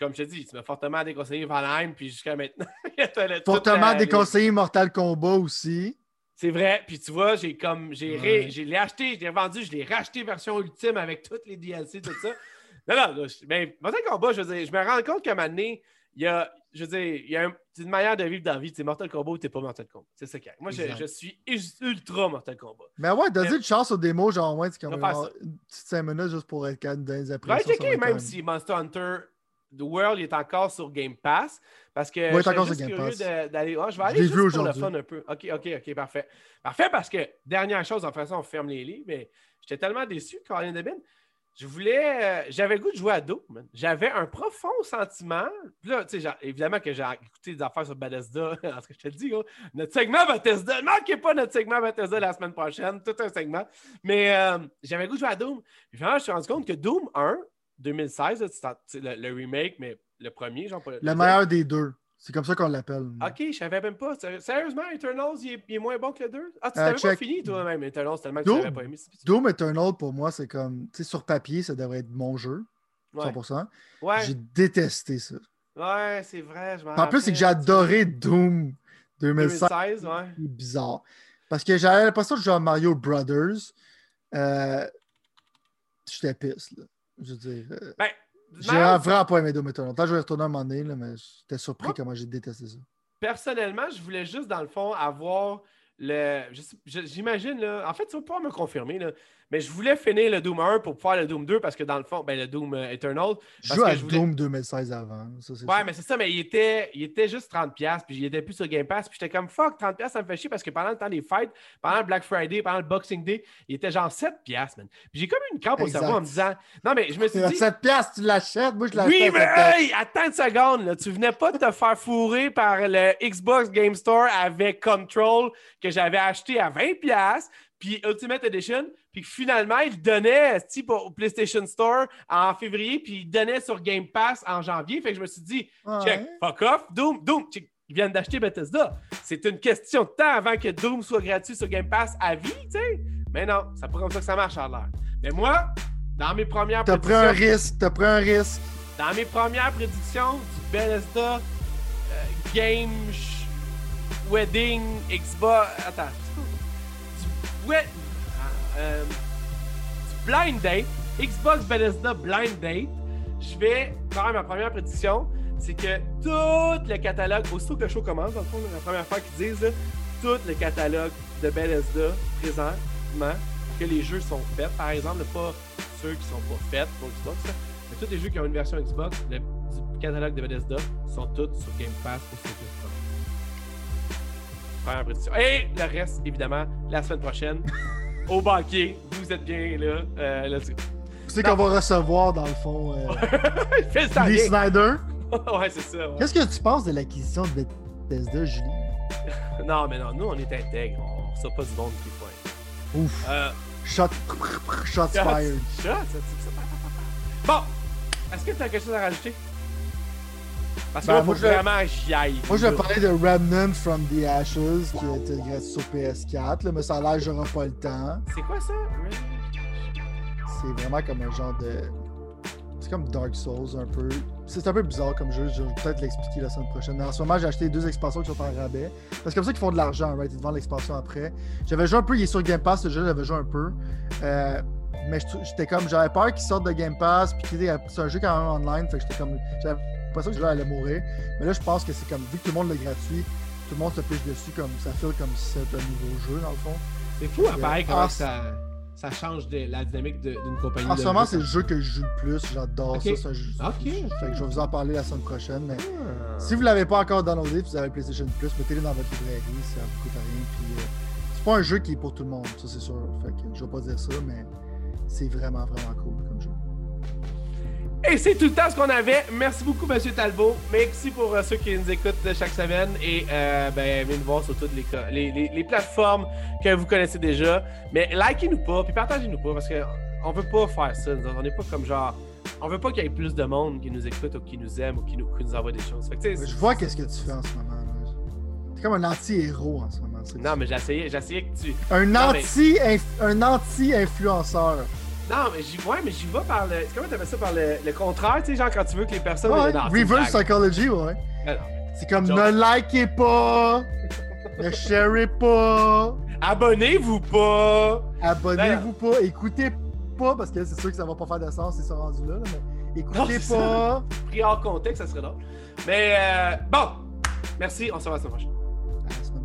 comme je te dis, tu m'as fortement déconseillé Valheim, puis jusqu'à maintenant, Fortement déconseillé Mortal Kombat aussi. C'est vrai, puis tu vois, j'ai comme j'ai ouais. l'ai acheté, je l'ai vendu, je l'ai racheté version ultime avec toutes les DLC, tout ça. non, non, mais Mortal Kombat, je veux dire, je me rends compte qu'à un moment donné, il y a, je veux dire, il y a une manière de vivre dans la vie. C'est Mortal Kombat ou t'es pas Mortal Kombat. C'est ça qui. Moi, je, je, suis ultra Mortal Kombat. Mais ouais, donne une chance au démo, genre, ouais, c'est comme une petite 5 minutes juste pour être dans les impressions. Ouais, checker même si Monster Hunter The World est encore sur Game Pass. Parce que Ouais, je suis juste curieux d'aller. Je vais Je aller l'ai juste vu pour le fun un peu. OK, OK, OK, parfait. Parfait parce que, dernière chose, en façon, on ferme les livres, mais j'étais tellement déçu, Colin Debin. Je voulais. euh, J'avais goût de jouer à Doom. J'avais un profond sentiment. Puis là, tu sais, évidemment que j'ai écouté des affaires sur Bethesda. En ce que je te le dis, gros, notre segment Bethesda. Ne manquez pas notre segment Bethesda la semaine prochaine. Tout un segment. Mais euh, j'avais goût de jouer à Doom. Puis finalement, je me suis rendu compte que Doom 1, 2016, là, c'est en- c'est le, le remake, mais le premier, genre pas Le meilleur des deux. C'est comme ça qu'on l'appelle. Ok, je savais même pas. Sé- Sérieusement, Eternals, il est, il est moins bon que le 2? Ah, tu Euh, t'avais pas fini toi-même, Eternals, tellement que Doom- tu l'avais pas aimé. Doom Eternal, pour moi, c'est comme, tu sais, sur papier, ça devrait être mon jeu, Ouais, 100%. ouais, J'ai détesté ça. ouais c'est vrai. Je En plus, c'est que j'ai adoré Doom 2016. 2016, ouais. C'est bizarre. Parce que j'avais l'impression de jouer à Mario Brothers. Euh, J'étais pisse, là. Je veux dire. euh, Ben, j'ai vraiment pas aimé Doom Eternal. Tant que je vais retourner un moment donné, là, mais j'étais surpris comment j'ai détesté ça. personnellement, je voulais juste, dans le fond, avoir le. J'imagine, là. En fait, tu vas pouvoir me confirmer, là. Mais je voulais finir le Doom 1 pour faire le Doom 2 parce que, dans le fond, ben, le Doom euh, Eternal. Je joue à voulais- Doom 2016 avant. Ça, Ouais, mais c'est ça, mais il était, il était juste 30$, puis il était plus sur Game Pass, puis j'étais comme fuck, 30$, ça me fait chier parce que pendant le temps des fights, pendant le Black Friday, pendant le Boxing Day, il était genre 7$, man. Puis j'ai comme une crampe au cerveau en me disant, non, mais je me suis dit, 7 piastres, tu l'achètes. Moi, je l'achète. oui, mais 7 piastres. hey, attends une seconde, là. tu venais pas de te faire fourrer par le Xbox Game Store avec Control que j'avais acheté à 20$, puis Ultimate Edition, puis finalement, il donnait au PlayStation Store en février, puis il donnait sur Game Pass en janvier. Fait que je me suis dit, check, fuck off, Doom, Doom, check, ils viennent d'acheter Bethesda. C'est une question de temps avant que Doom soit gratuit sur Game Pass à vie, tu sais. Mais non, c'est pas comme ça que ça marche, à l'air. Mais moi, dans mes premières T'as pris un prédictions- risque. T'as pris un risque. dans mes premières prédictions du Bethesda euh, Game Wedding Xbox. Attends. Du, euh, du Blind Date. Xbox Bethesda Blind Date. Je vais faire ma première prédiction. C'est que tout le catalogue, aussitôt que le show commence, dans le fond, la première fois qu'ils disent, tout le catalogue de Bethesda présentement, que les jeux sont faits, par exemple, pas ceux qui sont pas faits pour Xbox, mais tous les jeux qui ont une version Xbox, le du catalogue de Bethesda, sont tous sur Game Pass qui le font. Première prédiction. Et le reste, évidemment, la semaine prochaine, au banquier. Vous êtes bien là. Euh, let's go. Tu sais qu'on va recevoir, dans le fond, euh, Lee. Snyder? ouais, c'est ça. ouais. Qu'est-ce que tu penses de l'acquisition de Bethesda, Julie? Non, mais non, nous, on est intègres. On reçoit pas du monde qui pointe. Ouf. Euh, Shot, shots fired. Bon, est-ce que tu as quelque chose à rajouter? Parce que Ben, là, moi, faut je- vraiment j'y aille. Moi, je vais parler de Remnant from the Ashes, qui était gratuit sur PS4, là, mais ça a l'air que j'aurai pas le temps. C'est quoi ça? C'est vraiment comme un genre de. C'est comme Dark Souls un peu. C'est un peu bizarre comme jeu, je vais peut-être l'expliquer la semaine prochaine. Mais en ce moment, j'ai acheté deux expansions qui sont en rabais. Parce que c'est comme ça qu'ils font de l'argent, right? Ils vendent l'expansion après. J'avais joué un peu, il est sur Game Pass, ce jeu, j'avais joué un peu. Euh, mais j'étais comme, j'avais peur qu'il sorte de Game Pass, puis qu'il c'est un jeu quand même online, fait que j'étais comme, j'avais l'impression que le jeu allait mourir. Mais là, je pense que c'est comme, vu que tout le monde l'a gratuit, tout le monde se piche dessus, comme ça fait comme si c'était un nouveau jeu, dans le fond. C'est fou, à pareil, comment ça, ça change de, la dynamique d'une compagnie. En ce moment, c'est le jeu que je joue le plus. J'adore Ok. ça. Ok. Fait que je vais vous en parler la semaine prochaine. Mais Ah. si vous l'avez pas encore downloadé, vous avez le PlayStation Plus, mettez-le dans votre librairie, ça vous coûte rien. Puis euh, c'est pas un jeu qui est pour tout le monde, ça c'est sûr. Fait que je vais pas dire ça, mais c'est vraiment vraiment cool comme jeu. Et c'est tout le temps ce qu'on avait. Merci beaucoup, Monsieur Talbot. Merci pour euh, ceux qui nous écoutent euh, chaque semaine. Et euh, ben, venez nous voir sur toutes les, les, les- les plateformes que vous connaissez déjà. Mais likez-nous pas, puis partagez-nous pas, parce qu'on veut pas faire ça. On n'est pas comme genre. On veut pas qu'il y ait plus de monde qui nous écoute ou qui nous aime ou qui nous, qui nous envoie des choses. Fait que, Je vois qu'est-ce que tu fais en ce moment. T'es comme un anti-héros en ce moment. Non, mais j'essayais, j'essayais que tu. Un Non, mais- anti un anti-influenceur. Non, mais j'y ouais, mais j'y vais par le. Comment t'appelles ça par le, le contraire, tu sais, genre quand tu veux que les personnes. Ouais, Non, reverse psychology, ouais. Non. C'est comme ne likez pas, ne sharez pas. Abonnez-vous pas! Abonnez-vous pas, écoutez pas, parce que c'est sûr que ça va pas faire de sens si c'est rendu là, là, mais écoutez pas. Pris hors contexte, ça serait drôle. Mais euh, bon, merci, on se revoit la semaine prochaine. À la semaine